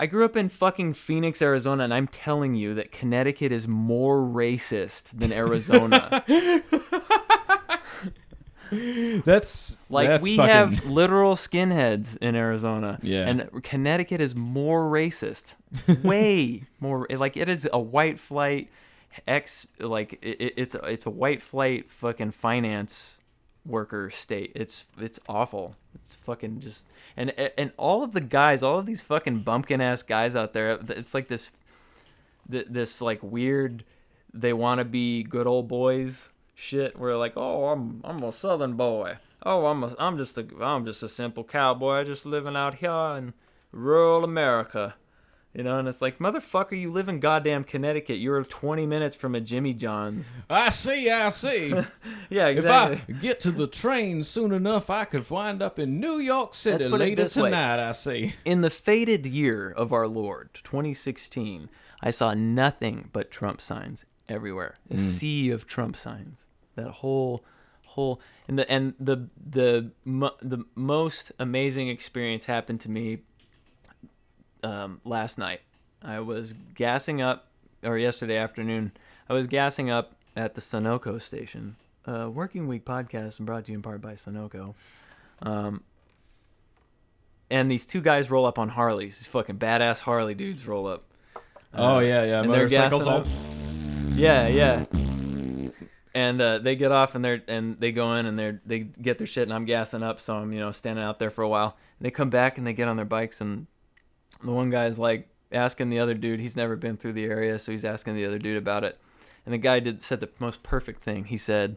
I grew up in fucking Phoenix, Arizona, and I'm telling you that Connecticut is more racist than Arizona. *laughs* That's like that's we fucking- have literal skinheads in Arizona. Yeah. And Connecticut is more racist. Way *laughs* more like it is a white flight ex like it, it- it's it's a white flight fucking finance worker state. It's it's awful. It's fucking just and and all of the guys, all of these fucking bumpkin ass guys out there, it's like this this like weird they want to be good old boys shit. We're like, oh, I'm I'm a Southern boy. Oh, I'm a I'm just a I'm just a simple cowboy, just living out here in rural America. You know, and it's like, motherfucker, you live in goddamn Connecticut. You're 20 minutes from a Jimmy John's. I see, I see. *laughs* Yeah, exactly. if. I get to the train soon enough, I could wind up in New York City Let's put it later this way. tonight. I see. *laughs* In the fated year of our Lord, 2016, I saw nothing but Trump signs everywhere. A mm. sea of Trump signs. That whole, whole, and the and the the the most amazing experience happened to me um, last night. I was gassing up, or yesterday afternoon. I was gassing up at the Sunoco station. Uh, Working Week podcast brought to you in part by Sunoco. Um, and these two guys roll up on Harleys. These fucking badass Harley dudes roll up. Oh yeah, yeah. and they're Motorcycles gassing all. up. Yeah, yeah. And uh, they get off and they're and they go in and they they get their shit and I'm gassing up, so I'm you know standing out there for a while. And they come back and they get on their bikes and the one guy's like asking the other dude. He's never been through the area, so he's asking the other dude about it. And the guy did said the most perfect thing. He said,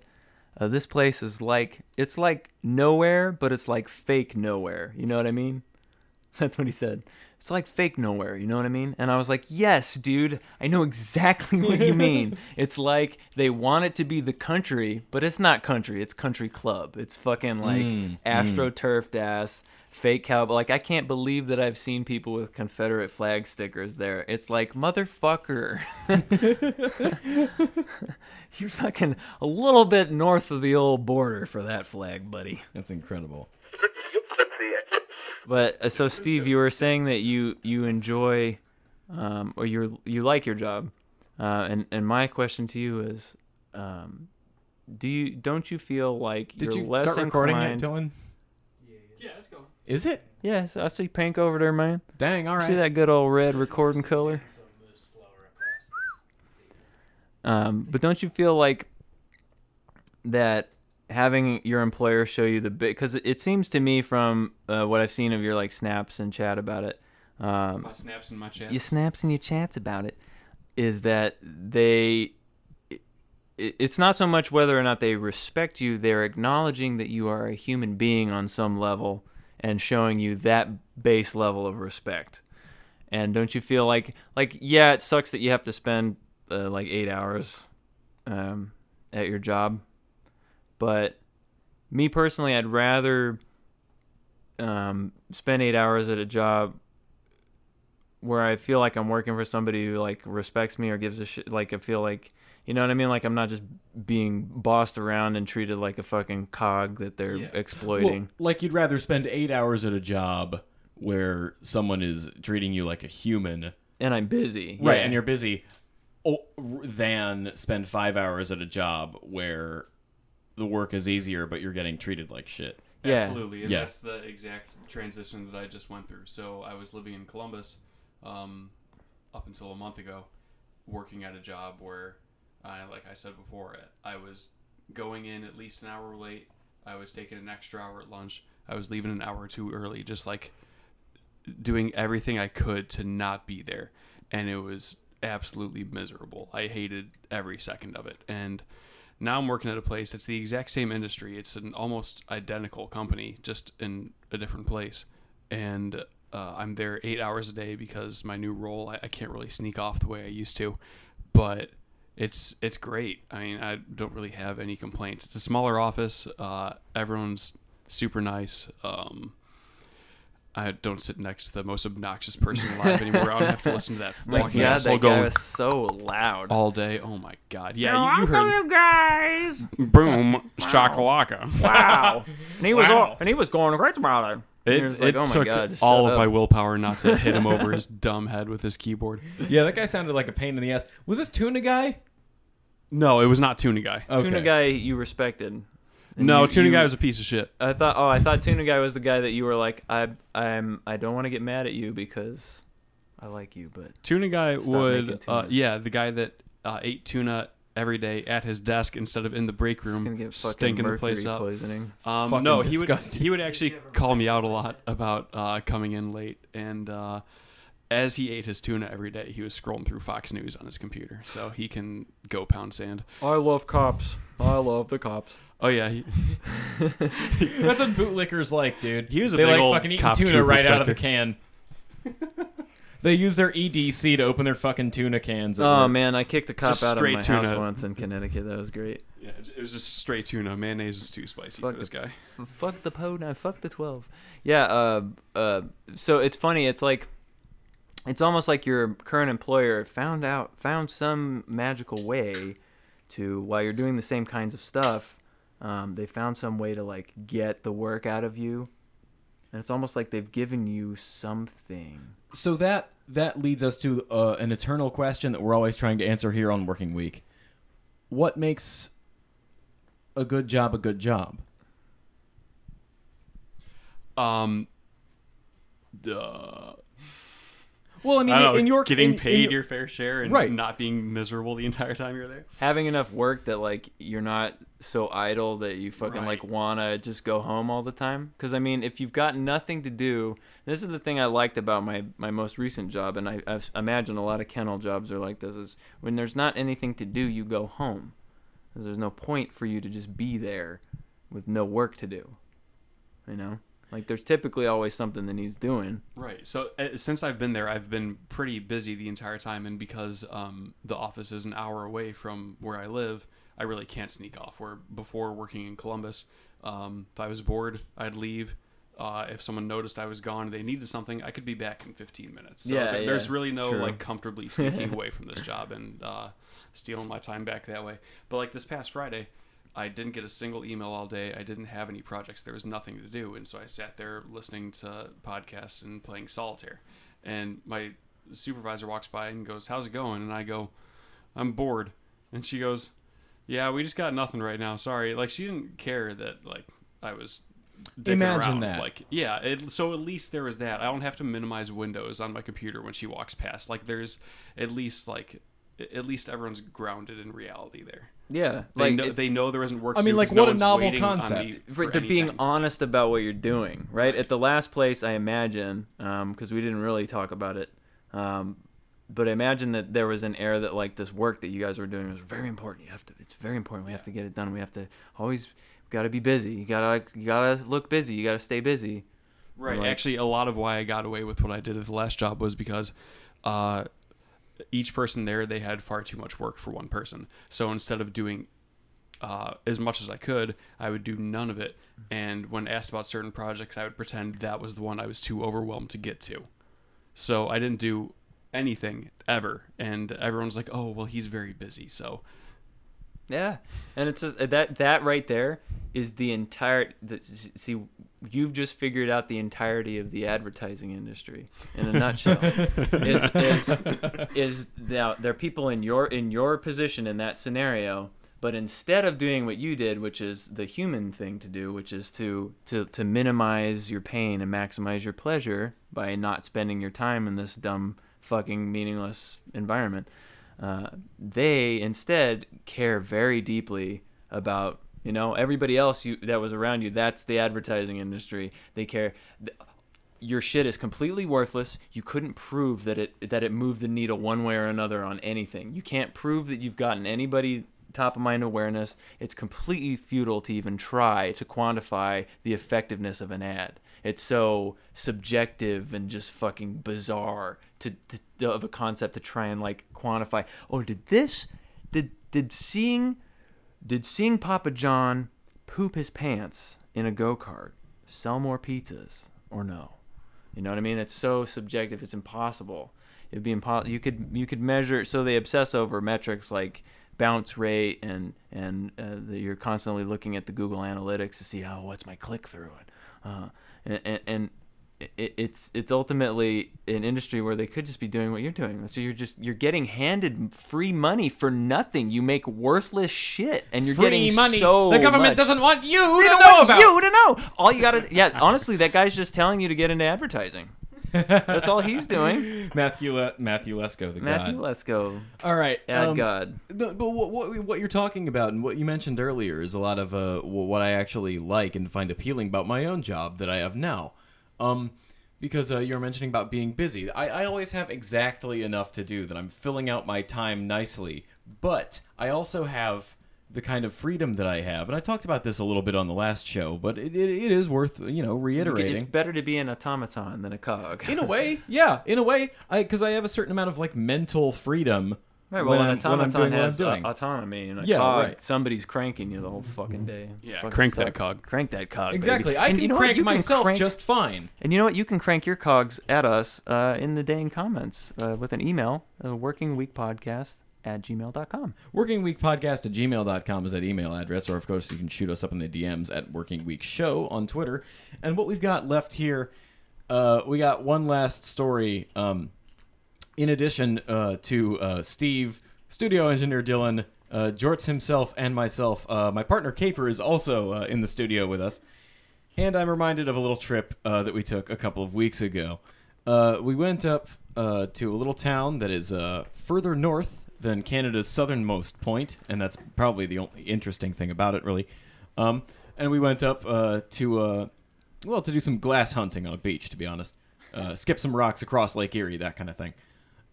uh, "This place is like it's like nowhere, but it's like fake nowhere. You know what I mean?" *laughs* That's what he said. It's like fake nowhere, you know what I mean? And I was like, yes, dude, I know exactly what you mean. *laughs* it's like they want it to be the country, but it's not country. It's country club. It's fucking like Mm, astroturfed ass, fake cowboy. Like, I can't believe that I've seen people with Confederate flag stickers there. It's like, motherfucker. *laughs* You're fucking a little bit north of the old border for that flag, buddy. That's incredible. But uh, so Steve, you were saying that you you enjoy, um, or you you like your job, uh, and and my question to you is, um, do you don't you feel like Did you're you less start recording inclined? yet, Dylan? Yeah, let's go. Is it? Yes, I see pink over there, man. Dang. All right. See that good old red recording color. So move slower across this. Um, but don't you feel like that having your employer show you the bit? Because it, it seems to me from uh, what I've seen of your like snaps and chat about it. Um, My snaps and my chats. your snaps and your chats about it is that they it, it's not so much whether or not they respect you they're acknowledging that you are a human being on some level and showing you that base level of respect and don't you feel like like yeah it sucks that you have to spend uh, like eight hours um, at your job but me personally i'd rather um, spend eight hours at a job where I feel like I'm working for somebody who like respects me or gives a shit. Like I feel like you know what I mean. Like I'm not just being bossed around and treated like a fucking cog that they're Yeah. exploiting. Well, like you'd rather spend eight hours at a job where someone is treating you like a human, and I'm busy, right? Yeah. And you're busy, than spend five hours at a job where the work is easier, but you're getting treated like shit. Yeah. Absolutely, and Yeah. that's the exact transition that I just went through. So I was living in Columbus um, up until a month ago, working at a job where, I, like I said before, I was going in at least an hour late. I was taking an extra hour at lunch. I was leaving an hour or two early, just like doing everything I could to not be there, and it was absolutely miserable. I hated every second of it, and now I'm working at a place. It's the exact same industry. It's an almost identical company, just in a different place, and uh, I'm there eight hours a day because my new role. I, I can't really sneak off the way I used to, but it's it's great. I mean, I don't really have any complaints. It's a smaller office. Uh, everyone's super nice. Um, I don't sit next to the most obnoxious person alive *laughs* anymore. I don't have to listen to that My fucking God, asshole that guy going was so loud. all day. Oh my god. Yeah, you, you heard. guys. Boom, shakalaka. Wow. and he was Wow. all, and he was going great about it. And It, like, oh my took God, all shut of my willpower not to hit him over his *laughs* dumb head with his keyboard. Yeah, that guy sounded like a pain in the ass. Was this tuna guy? No, it was not Tuna Guy. Okay. Tuna guy you respected. And no, you- Tuna you- Guy was a piece of shit. I thought. Oh, I thought Tuna Guy was the guy that you were like, I, I'm, I don't want to get mad at you because I like you, but Tuna Guy would, making uh, yeah, the guy that uh, ate tuna every day at his desk instead of in the break room, stinking the place up. poisoning. Um, no, he would he would actually call me out a lot about uh, coming in late, and uh, as he ate his tuna every day, he was scrolling through Fox News on his computer, so he can go pound sand. I love cops. I love the cops. Oh yeah, he, *laughs* That's what bootlickers like, dude. He was a they big like old fucking eating tuna right out of the can. *laughs* they use their EDC to open their fucking tuna cans. at Oh work. man, I kicked a cop Just out of straight my house tuna. once in Connecticut. That was great. yeah, it was just straight tuna. Mayonnaise is too spicy Fuck for this guy. F- *laughs* fuck the po now. Fuck the twelve. Yeah. Uh. Uh. So it's funny. It's like, it's almost like your current employer found out found some magical way to while you're doing the same kinds of stuff. Um, they found some way to like get the work out of you, and it's almost like they've given you something. So that that leads us to uh, an eternal question that we're always trying to answer here on Working Week. What makes a good job a good job? Um, duh. Well, I mean, I know, in your getting in- paid in- your fair share and Right. not being miserable the entire time you're there. having enough work that like you're not so idle that you fucking Right. like wanna just go home all the time because i mean if you've got nothing to do this is the thing i liked about my my most recent job and i i imagine a lot of kennel jobs are like this is when there's not anything to do you go home. Because there's no point for you to just be there with no work to do you know like there's typically always something that he's doing Right. So uh, since I've been there, I've been pretty busy the entire time, and because um, the office is an hour away from where I live, I really can't sneak off. Where before working in Columbus, um, if I was bored, I'd leave. Uh, if someone noticed I was gone, they needed something, I could be back in 15 minutes. So Yeah, there- there's really no true. like comfortably sneaking *laughs* away from this job and uh, stealing my time back that way. But like this past Friday, I didn't get a single email all day. I didn't have any projects. There was nothing to do, and so I sat there listening to podcasts and playing solitaire. And my supervisor walks by and goes, "How's it going?" And I go, "I'm bored." And she goes, "Yeah, we just got nothing right now. Sorry." Like she didn't care that like I was. Imagine around. that. Like yeah. It, so at least there was that. I don't have to minimize windows on my computer when she walks past. Like there's at least like at least everyone's grounded in reality there. yeah They like know it- they know there isn't work. I mean, like 'cause no what a novel waiting on me concept. for they're being honest about what you're doing, right? Right. At the last place, I imagine, because we didn't really talk about it, um, but I imagine that there was an air that like this work that you guys were doing was very important. You have to, it's very important. We have to get it done. We have to always, got to be busy. You gotta, you gotta look busy. You gotta stay busy. Right. Like- Actually, a lot of why I got away with what I did at the last job was because uh, each person there they had far too much work for one person. So instead of doing uh, as much as I could, I would do none of it. And when asked about certain projects, I would pretend that was the one I was too overwhelmed to get to. So I didn't do anything ever. And everyone's like, "Oh, well, he's very busy." So Yeah, and it's just, that that right there is the entire. The, see, you've just figured out the entirety of the advertising industry in a nutshell. *laughs* is is is now there are people in your in your position in that scenario, but instead of doing what you did, which is the human thing to do, which is to to to minimize your pain and maximize your pleasure by not spending your time in this dumb fucking meaningless environment. Uh, they instead care very deeply about you know everybody else you that was around you. That's the advertising industry. They care. Your shit is completely worthless. You couldn't prove that it that it moved the needle one way or another on anything. You can't prove that you've gotten anybody top of mind awareness. It's completely futile to even try to quantify the effectiveness of an ad. It's so subjective and just fucking bizarre to, to of a concept to try and like quantify. Oh, did this? Did did seeing did seeing Papa John poop his pants in a go kart sell more pizzas or no? You know what I mean? It's so subjective. It's impossible. It'd be impossible. You could you could measure. So they obsess over metrics like bounce rate and and uh, the, you're constantly looking at the Google Analytics to see oh what's my click through and uh, and, and, and it, it's it's ultimately an industry where they could just be doing what you're doing. So you're just you're getting handed free money for nothing. You make worthless shit, and you're Free getting money. so the government much. doesn't want you They to don't know want about. you to know. All you gotta, yeah. Honestly, that guy's just telling you to get into advertising. That's all he's doing. *laughs* Matthew Le- Matthew Lesko, the Matthew god. Lesko, All right, um, god. the- but what, what what you're talking about and what you mentioned earlier is a lot of uh, what I actually like and find appealing about my own job that I have now. Um, because uh, you're mentioning about being busy. I, I always have exactly enough to do that I'm filling out my time nicely, but I also have the kind of freedom that I have, and I talked about this a little bit on the last show, but it, it, it is worth you know reiterating. It's better to be an automaton than a cog. in a way, *laughs* yeah, in a way, because I have a certain amount of like mental freedom. Right, well, when an I'm- I'm automaton doing has uh, doing. autonomy, and a Yeah, cog, right. somebody's cranking you the whole fucking day. Yeah, Fucking crank that cog. Crank that cog. Exactly, baby. I And can you know crank You can myself crank- just fine. And you know what? You can crank your cogs at us uh, in the dang comments uh, with an email, uh, workingweekpodcast at gmail.com. Working Week Podcast at gmail.com is that email address, or of course you can shoot us up in the DMs at Working Week Show on Twitter. And what we've got left here, uh, we got one last story. Um, in addition uh, to uh, Steve, studio engineer Dylan, uh, Jorts himself, and myself, uh, my partner Caper is also uh, in the studio with us. And I'm reminded of a little trip uh, that we took a couple of weeks ago. We went up to a little town that is further north than Canada's southernmost point, and that's probably the only interesting thing about it, really. Um, and we went up uh, to, uh, well, to do some glass hunting on a beach, to be honest. Uh, skip some rocks across Lake Erie, that kind of thing.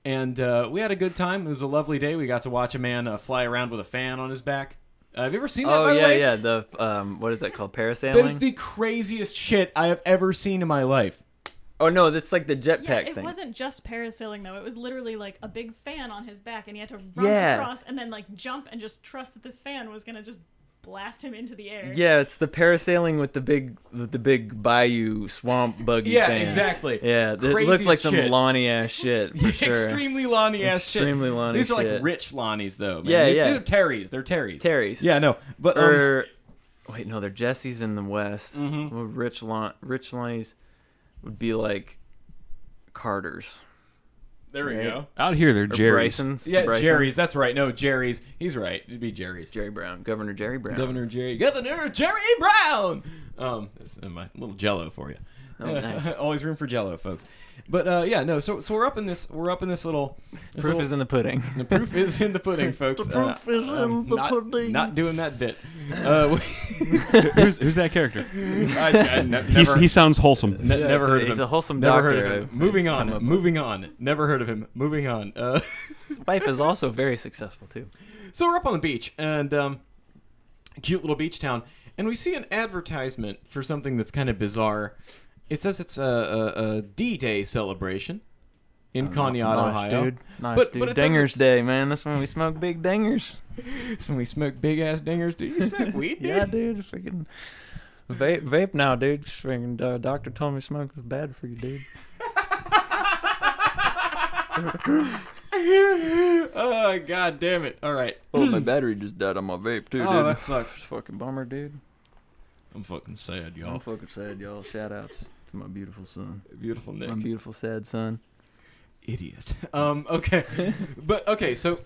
And uh, we had a good time. It was a lovely day. We got to watch a man uh, fly around with a fan on his back. Uh, have you ever seen that? Oh yeah, way? yeah. The um, what is that called? Parasailing. That is the craziest shit I have ever seen in my life. Oh no, that's like the jetpack Yeah, it thing. wasn't just parasailing though. It was literally like a big fan on his back, and he had to run Yeah. across and then like jump and just trust that this fan was gonna just blast him into the air. Yeah, it's the parasailing with the big, with the big bayou swamp buggy. Yeah, fan. exactly. Yeah, it looks like as some shit. Lonnie ass shit *laughs* for sure. Extremely Lonnie ass shit. Extremely Lonnie These are like rich Lonnies though. Man. Yeah, These, yeah. They're Terrys. They're Terrys. Terry's. Yeah, no, but um, Or wait, no, they're Jesse's in the west. Mm-hmm. Rich Lon, Rich Lonnie's would be like Carter's. there we go. Out here, they're Or Jerry's. Bryson's. Yeah, Bryson's. Jerry's. That's right. No, Jerry's. He's right. It'd be Jerry's. Jerry Brown, Governor Jerry Brown. Governor Jerry. Governor Jerry Brown. Um, that's uh, my little Jello for you. Oh, nice. *laughs* Always room for Jello, folks. But uh, yeah, no. So so we're up in this. We're up in this little. this Proof little- is in the pudding. The proof is in the pudding, *laughs* folks. The proof is in I'm the not, pudding. Not doing that bit. *laughs* Uh, who's, who's that character? I, I ne- never, he sounds wholesome. ne- Yeah, never it's a- heard of him. he's a wholesome never doctor, Heard of him. I've- Moving on. up Moving on. Never heard of him. Moving on. Uh, His wife is also very successful too. so we're up on the beach and um, cute little beach town, and we see an advertisement for something that's kind of bizarre. It says it's a, a, a D-Day celebration in Conneaut, nice, Ohio. dude. Nice, But- dude. but Dingers Day, man. That's when we smoke big dingers. It's *laughs* when we smoke big ass dingers. Do you smoke weed? Dude? *laughs* Yeah, dude. Freaking vape, vape now, dude. Freaking uh, doctor told me smoke was bad for you, dude. *laughs* oh god damn it! All right. Oh, my *clears throat* battery just died on my vape too, dude. Oh, dude. that sucks. It's fucking bummer, dude. I'm fucking sad, y'all. I'm fucking sad, y'all. Shout outs to my beautiful son. Beautiful Nick. My beautiful sad son. idiot. *laughs* Um. Okay. *laughs* but okay. So,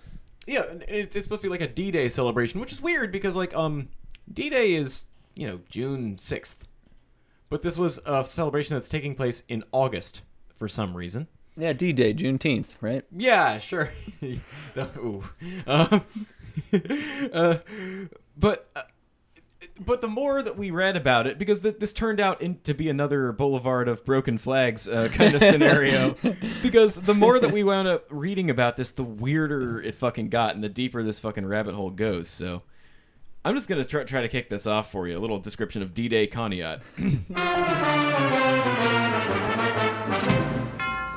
yeah, it, it's supposed to be like a D-Day celebration, which is weird because like um, D-Day is you know June sixth, but this was a celebration that's taking place in August for some reason. Yeah, D Day, Juneteenth, right? Yeah, sure. *laughs* Ooh. Um, uh, but uh, but the more that we read about it, because th- this turned out in, to be another boulevard of broken flags uh, kind of scenario, *laughs* because the more that we wound up reading about this, the weirder it fucking got, and the deeper this fucking rabbit hole goes. So. I'm just gonna try, try to kick this off for you. A little description of D-Day Conneaut. *clears throat*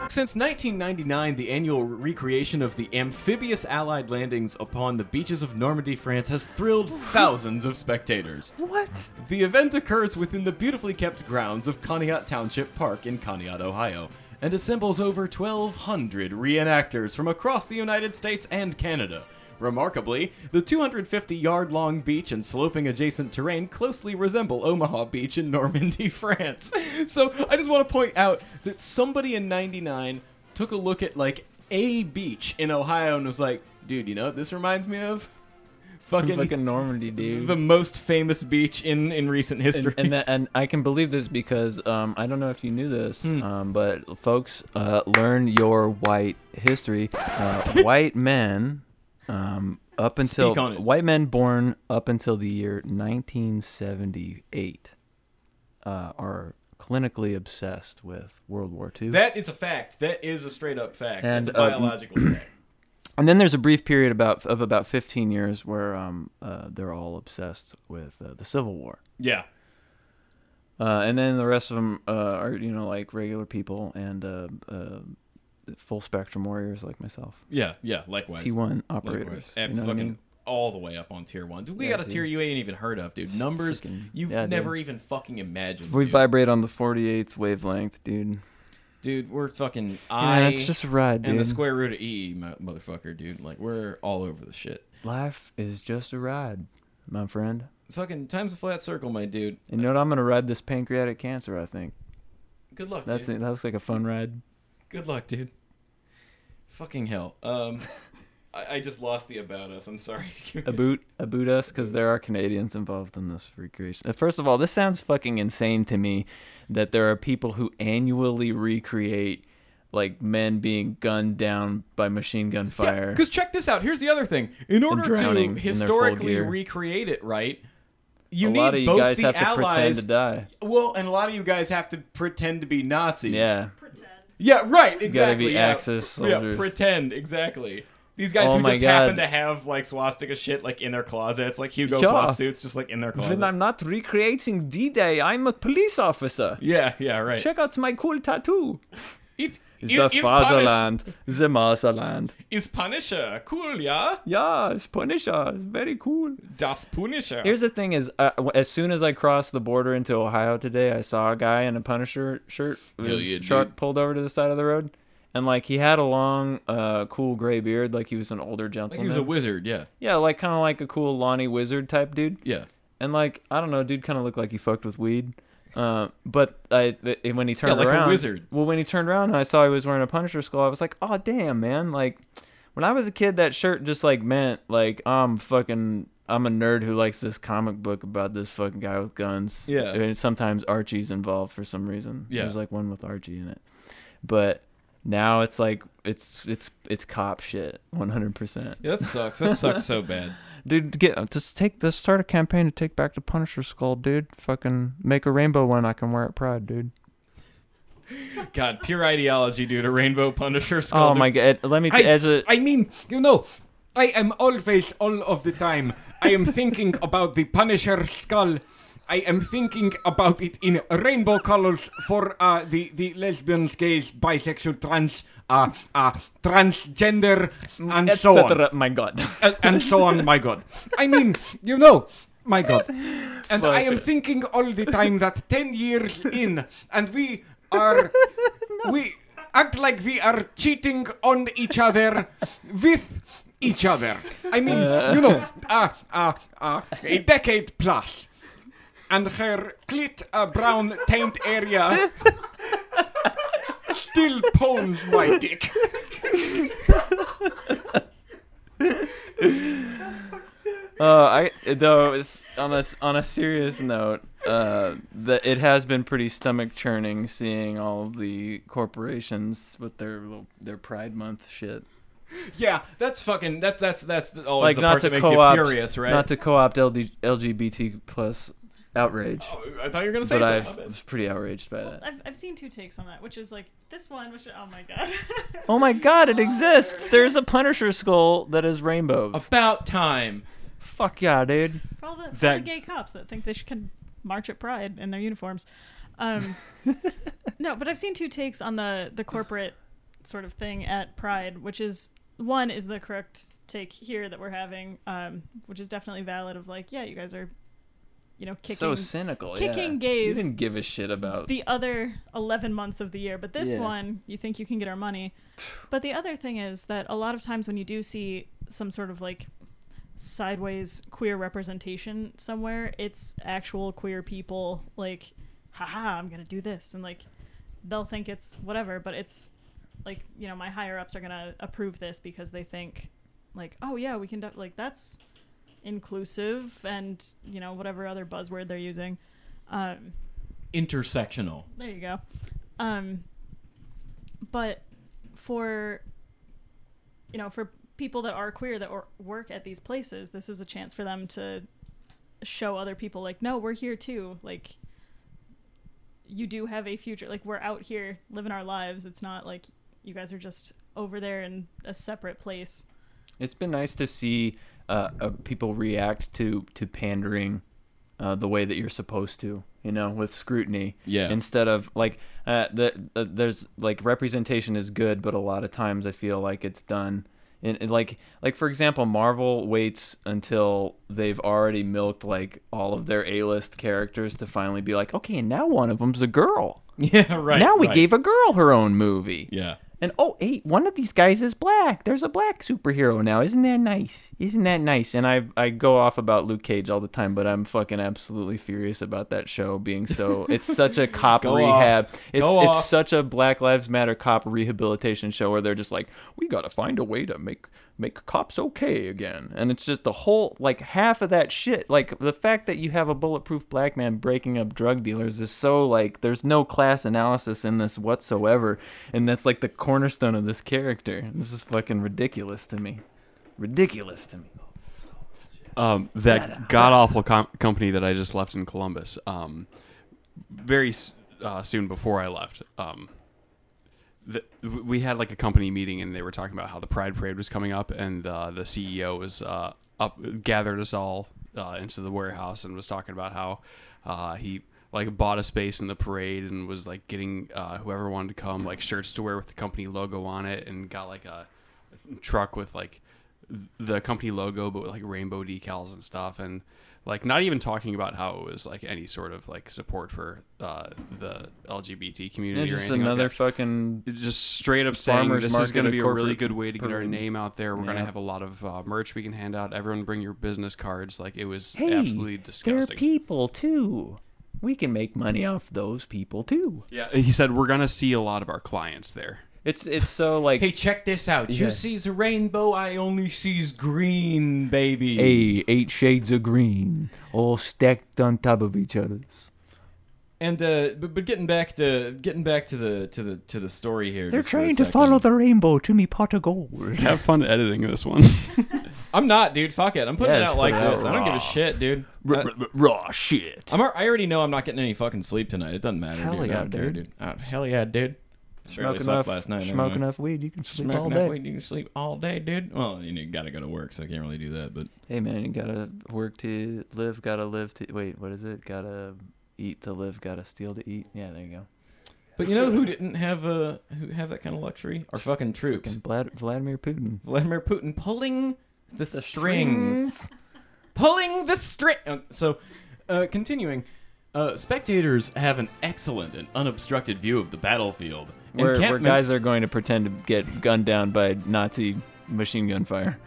Since 1999, the annual recreation of the amphibious Allied landings upon the beaches of Normandy, France, has thrilled thousands of spectators. What? The event occurs within the beautifully kept grounds of Conneaut Township Park in Conneaut, Ohio, and assembles over 1,200 reenactors from across the United States and Canada. Remarkably, the 250 yard long beach and sloping adjacent terrain closely resemble Omaha Beach in Normandy, *laughs* France. So I just want to point out that somebody in 99 took a look at like a beach in Ohio and was like, dude, you know what this reminds me of? Fucking, Fucking Normandy, dude. the most famous beach in, in recent history. and, and, that, and I can believe this because um, I don't know if you knew this, Hmm. um, but folks, uh, learn your white history. Uh, *laughs* white men, um, up until Speak on it. white men born up until the year 1978, uh, are clinically obsessed with World War II. That is a fact. That is a straight up fact. And, That's a uh, biological fact. *clears throat* and then there's a brief period about of about 15 years where um, uh, they're all obsessed with uh, the Civil War. Yeah. Uh, and then the rest of them uh, are, you know, like regular people and uh, uh, full spectrum warriors like myself. Yeah. Yeah. Likewise. T1 operators. Ab- you know what I fucking mean? all the way up on tier one. Dude, we Yeah, got a dude. tier you ain't even heard of, dude. Numbers Freaking- you've yeah, dude. never even fucking imagined. We dude. vibrate on the 48th wavelength, dude. dude. We're fucking Yeah, it's just a ride, dude. and the square root of E, mo- motherfucker, dude. Like we're all over the shit. Life is just a ride, my friend. It's fucking time's a flat circle, my dude. And you know what? I'm gonna ride this pancreatic cancer. I think Good luck. that's dude. it. That looks like a fun ride. Good luck, dude. Fucking hell. Um, I, I just lost the about us. I'm sorry. *laughs* Aboot, aboot us, because there are Canadians involved in this recreation. Uh, First of all, this sounds fucking insane to me that there are people who annually recreate like men being gunned down by machine gun fire. Because check this out. Here's the other thing. In order to in their full historically recreate it right, you a need lot of you both guys the have to pretend to die. Well, and a lot of you guys have to pretend to be Nazis. Yeah, Pretend. Yeah. Right. you Exactly. gotta be yeah. Axis Yeah. Pretend. Exactly. These guys Oh who just happen to have like swastika shit like in their closets, like Hugo Yeah. Boss suits, just like in their closet. When I'm not recreating D-Day, I'm a police officer. Yeah. Yeah. Right. Check out my cool tattoo. It, The it- is Punish, fatherland, the motherland. is Punisher cool? Yeah. Yeah, it's Punisher. It's very cool. Das Punisher. Here's the thing: is uh, as soon as I crossed the border into Ohio today, I saw a guy in a Punisher shirt Hell his yeah, truck dude. pulled over to the side of the road, and like he had a long, uh, cool gray beard, like he was an older like gentleman. he was a wizard. Yeah. yeah, like kind of like a cool Lonnie Wizard type dude. Yeah. And like I don't know, dude, kind of looked like he fucked with weed. Uh, but I th- when he turned like a around, wizard. Well, when he turned around and I saw he was wearing a Punisher skull, I was like, oh damn, man! Like when I was a kid, that shirt just like meant like I'm fucking. I'm a nerd who likes this comic book about this fucking guy with guns. Yeah. And sometimes Archie's involved for some reason. Yeah. There's like one with Archie in it. But now it's like it's it's it's cop shit, 100%. Yeah, that sucks. That sucks so *laughs* bad. Dude, get just take let's start a campaign to take back the Punisher skull, dude. Fucking make a rainbow one I can wear at Pride, dude. *laughs* God, pure ideology, dude. A rainbow Punisher skull. Oh dude. my god! Let me I, as a I mean, you know, I am always, all of the time, I am thinking about the Punisher skull. I am thinking about it in rainbow colors for uh, the, the lesbians, gays, bisexual, trans, uh, uh, transgender, and so on. My god. and, and so on. My God, I mean, you know, my God, and I am thinking all the time that ten years in, and we are, we act like we are cheating on each other with each other. I mean, you know, uh, uh, uh, a decade plus, and her clit uh, brown taint area. Still pones my dick. Uh, I though it's on a on a serious note, uh, that it has been pretty stomach churning seeing all the corporations with their little their Pride Month shit. Yeah, that's fucking. That that's that's always Like the not part to that makes co-opt, you furious, right? not to co-opt LD, LGBT plus outrage, Oh, I thought you were gonna say but I something. was pretty outraged by that. I've, I've seen two takes on that, which is like this one, which oh my god. *laughs* Oh my god, it *laughs* exists! There's a Punisher skull that is rainbow. About time. Fuck yeah, dude. for all the, for all Zach- the gay cops that think they should can march at Pride in their uniforms. Um, *laughs* no, but I've seen two takes on the the corporate sort of thing at Pride, which is one is the correct take here that we're having, um, which is definitely valid. Of like, yeah, you guys are, you know, kicking so cynical. kicking yeah. gays You didn't give a shit about. the other 11 months of the year but this Yeah. one you think you can get our money *sighs* but the other thing is that a lot of times when you do see some sort of like sideways queer representation somewhere it's actual queer people like haha i'm gonna do this and like they'll think it's whatever but it's like you know my higher ups are gonna approve this because they think like oh yeah we can def- like that's inclusive and you know whatever other buzzword they're using um Intersectional. there you go. Um, but for you know, for people that are queer that or work at these places, this is a chance for them to show other people like, no, we're here too. Like, you do have a future. Like we're out here living our lives. It's not like you guys are just over there in a separate place. It's been nice to see uh, uh, people react to to pandering uh, the way that you're supposed to, you know, with scrutiny. Yeah. Instead of like uh, the, uh, there's like representation is good, but a lot of times I feel like it's done. In, in like like for example, Marvel waits until they've already milked like all of their A-list characters to finally be like, okay, and now one of them's a girl. *laughs* Yeah, right. now we right. gave a girl her own movie. Yeah. And oh, hey, one of these guys is black. There's a black superhero now. Isn't that nice? Isn't that nice? And I I go off about Luke Cage all the time, but I'm fucking absolutely furious about that show being so. It's such a *laughs* cop rehab. off. It's Go it's off. such a Black Lives Matter cop rehabilitation show where they're just like, we gotta find a way to make make cops okay again. And it's just the whole like half of that shit. Like the fact that you have a bulletproof black man breaking up drug dealers is so like there's no class analysis in this whatsoever. And that's like the cornerstone of this character. This is fucking ridiculous to me. Ridiculous to me. um, that god awful com- company that I just left in Columbus. Um, very s- uh, soon before I left, um, the, we had like a company meeting, and they were talking about how the Pride Parade was coming up, and uh, the CEO was uh, up gathered us all uh, into the warehouse and was talking about how uh, he like bought a space in the parade and was like getting uh, whoever wanted to come like shirts to wear with the company logo on it, and got like a truck with like the company logo but with like rainbow decals and stuff. And like not even talking about how it was like any sort of like support for uh, the LGBT Yeah, community or just anything another like fucking It's just straight up saying this is going to be a really good way to get our name out there. We're going to have a lot of uh, merch we can hand out. Everyone bring your business cards. Like it was Hey, absolutely they're disgusting. people too. We can make money off those people too. yeah, he said we're going to see a lot of our clients there. It's it's so like Hey, check this out. Yeah. You sees a rainbow, I only sees green, baby. Hey, eight shades of green, all stacked on top of each other. And uh, but, but getting back to getting back to the to the to the story here. They're just for a trying to second. follow the rainbow to me pot of gold. *laughs* Have fun editing this one. *laughs* I'm not, dude. Fuck it. I'm putting Yeah, it just out put like it out this. I don't give a raw. shit, dude. Uh, Raw shit. I'm, al- I already know I'm not getting any fucking sleep tonight. It doesn't matter. Hell dude. I yeah, don't care, dude. dude. Uh, hell yeah, dude. Barely Smoke enough, last night. smoke anyway. enough weed, you can sleep Smoke all day. weed, you can sleep all day, dude. Well, you, know, you gotta go to work, so I can't really do that. But Hey man, you gotta work to live, gotta live to wait. What is it? Gotta eat to live, gotta steal to eat. Yeah, there you go. but you know who didn't have a who have that kind of luxury? Our fucking troops. Fucking Vlad- Vladimir Putin. Vladimir Putin pulling the, strings. Pulling the string. Uh, so, uh, continuing, uh, spectators have an excellent and unobstructed view of the battlefield. Where, where guys are going to pretend to get gunned down by Nazi machine gun fire.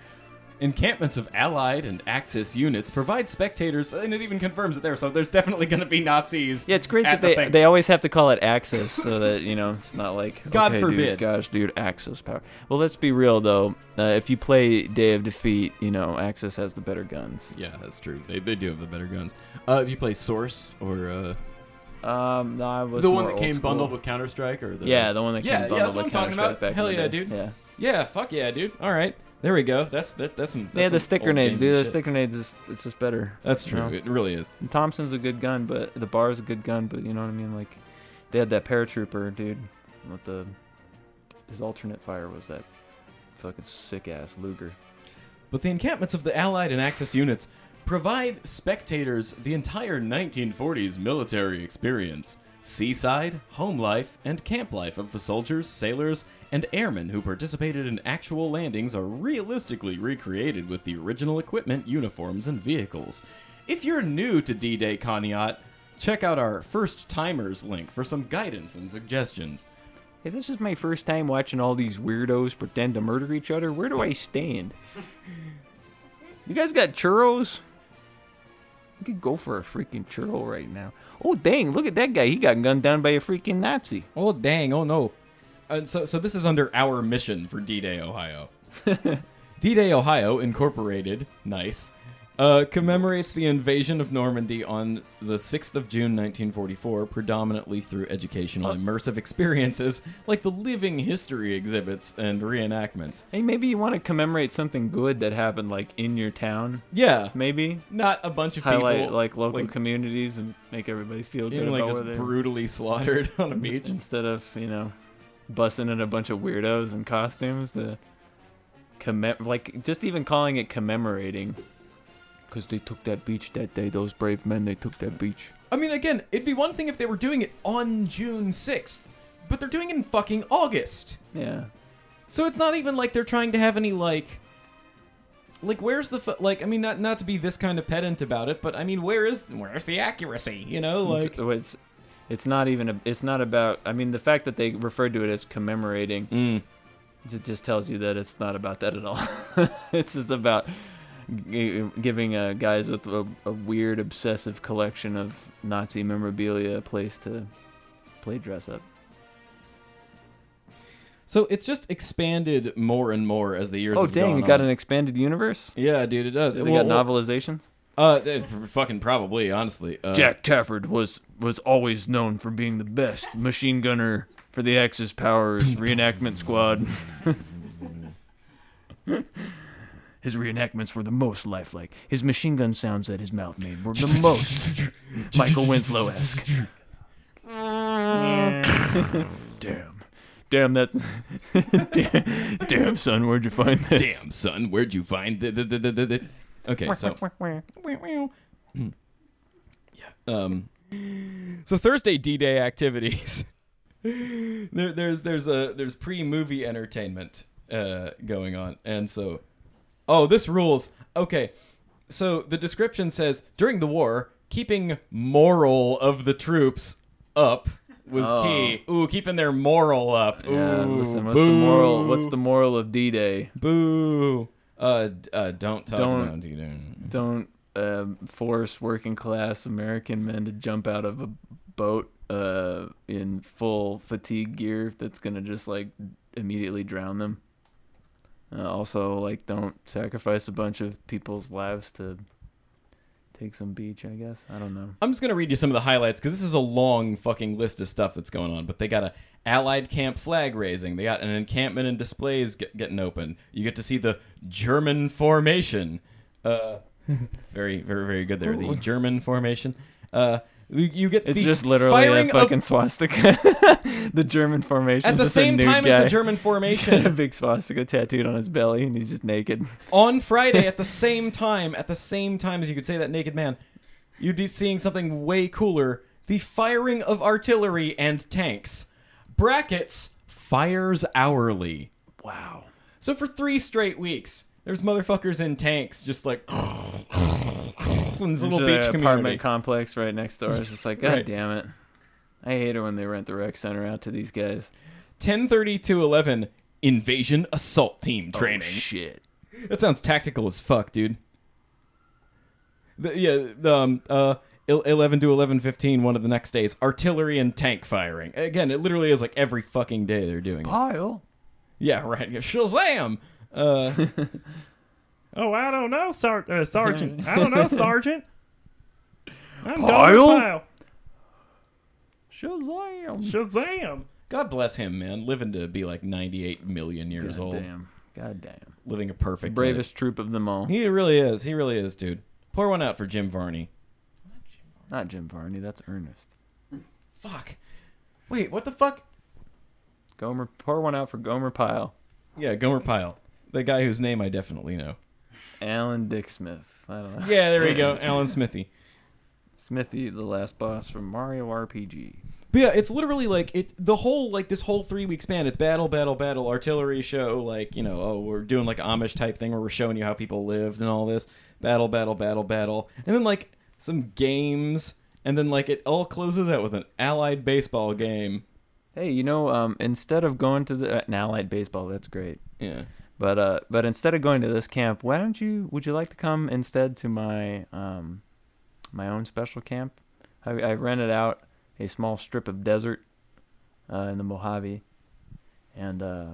Encampments of Allied and Axis units provide spectators, and it even confirms it there. So there's definitely going to be Nazis. Yeah, it's great that the they thing. they always have to call it Axis so that you know it's not like *laughs* God okay, forbid. dude, gosh, dude, Axis power. Well, let's be real though. Uh, if you play Day of Defeat, you know Axis has the better guns. Yeah, that's true. They, they do have the better guns. Uh, if you play Source or uh, Um, no, I was the one that came school. bundled with Counter Strike, or the Yeah, the one that came Yeah, yeah, bundled that's what with I'm talking Counter-Strike about. back Hell yeah, dude. Yeah. yeah, fuck yeah, dude. All right, there we go. That's that, that's some. That's yeah, the some sticker old nades, dude. The shit. sticker nades is it's just better. That's you true. know? It really is. And Thompson's a good gun, but the bar is a good gun, but you know what I mean? Like, they had that paratrooper, dude. With the his alternate fire was that fucking sick ass Luger. But the encampments of the Allied and Axis units provide spectators the entire 1940s military experience. Seaside, home life, and camp life of the soldiers, sailors, and airmen who participated in actual landings are realistically recreated with the original equipment, uniforms, and vehicles. If you're new to D Day Conneaut, check out our First Timers link for some guidance and suggestions. Hey, this is my first time watching all these weirdos pretend to murder each other. Where do I stand? *laughs* you guys got churros? We could go for a freaking churro right now. Oh dang! Look at that guy. He got gunned down by a freaking Nazi. Oh dang! Oh no! And so, so this is under our mission for D-Day Ohio. *laughs* D-Day Ohio Incorporated, nice, uh, commemorates the invasion of Normandy on the 6th of June 1944, predominantly through educational immersive experiences like the living history exhibits and reenactments. Hey, maybe you want to commemorate something good that happened like in your town. Yeah, Maybe not a bunch of highlight people like local like, communities and make everybody feel good like just brutally slaughtered *laughs* on a beach. instead of you know busting in a bunch of weirdos in costumes to commem like just even calling it commemorating because they took that beach that day those brave men they took that beach I mean, again, it'd be one thing if they were doing it on June 6th, but they're doing it in fucking August. yeah So it's not even like they're trying to have any like like where's the fu- like I mean not not to be this kind of pedant about it, but I mean where is where's the accuracy, you know? Like it's, it's it's not even a, it's not about i mean the fact that they referred to it as commemorating Mm. it just tells you that it's not about that at all *laughs* it's just about g- giving uh, guys with a, a weird obsessive collection of nazi memorabilia a place to play dress up So it's just expanded more and more as the years oh have dang gone you got on. an expanded universe Yeah, dude, it does. they Well, got novelizations Uh, eh, fucking probably, honestly. Uh, Jack Tafford was was always known for being the best machine gunner for the Axis Powers *laughs* reenactment squad. *laughs* his reenactments were the most lifelike. His machine gun sounds that his mouth made were the *laughs* most Michael Winslow esque. damn. Damn that damn, *laughs* damn son, where'd you find this? Damn, son, where'd you find the the the the? the, the? Okay, so yeah. um, so Thursday D-Day activities. *laughs* there, there's there's a there's pre-movie entertainment uh, going on, and so oh this rules. Okay, so the description says during the war, keeping moral of the troops up was Oh. key. Ooh, keeping their moral up. Yeah, listen, what's the moral what's the moral of D Day? Boo. Uh, uh don't talk Don't- about D-Day. don't um, force working class American men to jump out of a boat uh, in full fatigue gear that's gonna just like immediately drown them. Uh, also, like, don't sacrifice a bunch of people's lives to take some beach. I guess I don't know. I'm just gonna read you some of the highlights because this is a long fucking list of stuff that's going on. But they got a Allied camp flag raising. They got an encampment and displays get, getting open. You get to see the German formation. Uh, *laughs* very, very, very good there. The German formation. Uh, you, get It's the just literally a fucking of, swastika. *laughs* the German formation. at the same time as the German *laughs* formation, a big swastika tattooed on his belly, and he's just naked. *laughs* on Friday at the same time, at the same time as you could say that naked man, you'd be seeing something way cooler: the firing of artillery and tanks. Brackets fires hourly. Wow. So for three straight weeks, there's motherfuckers in tanks just like this little beach community. apartment complex right next door. It's just like, *laughs* God Right. damn it. I hate it when they rent the rec center out to these guys. 10:30 to 11 invasion assault team training. Oh, shit. That sounds tactical as fuck, dude. The, yeah, um, uh, 11 to 11:15 one of the next days, artillery and tank firing. Again, it literally is like every fucking day they're doing it. Pile. Yeah, right. *laughs* Shazam! Uh, *laughs* Oh, I don't know, Sar- uh, Sergeant. I don't know, *laughs* Sergeant. I'm Pile? Gomer Pyle. Shazam. Shazam! God bless him, man. Living to be like 98 million years God old. damn. God damn. Living a perfect life. Bravest troop of them all. He really is. He really is, dude. Pour one out for Jim Varney. Not Jim Varney, that's Ernest. Fuck. Wait, what the fuck? Gomer pour one out for Gomer Pyle. Yeah, Gomer Pyle. The guy whose name I definitely know. Alan Dick Smith. I don't know. Yeah, there we go. *laughs* Alan Smithee. Smithy, the last boss from Mario RPG. But yeah, it's literally like it the whole like this whole three week span, it's battle, battle, battle, artillery show, like, you know, oh, we're doing like Amish type thing where we're showing you how people lived and all this. Battle, battle, battle, battle. And then like some games, and then like it all closes out with an allied baseball game. Hey, you know, um, instead of going to the uh, an allied baseball, that's great. Yeah. But uh, but instead of going to this camp, why don't you? Would you like to come instead to my um, my own special camp? I, I rented out a small strip of desert uh, in the Mojave, and uh,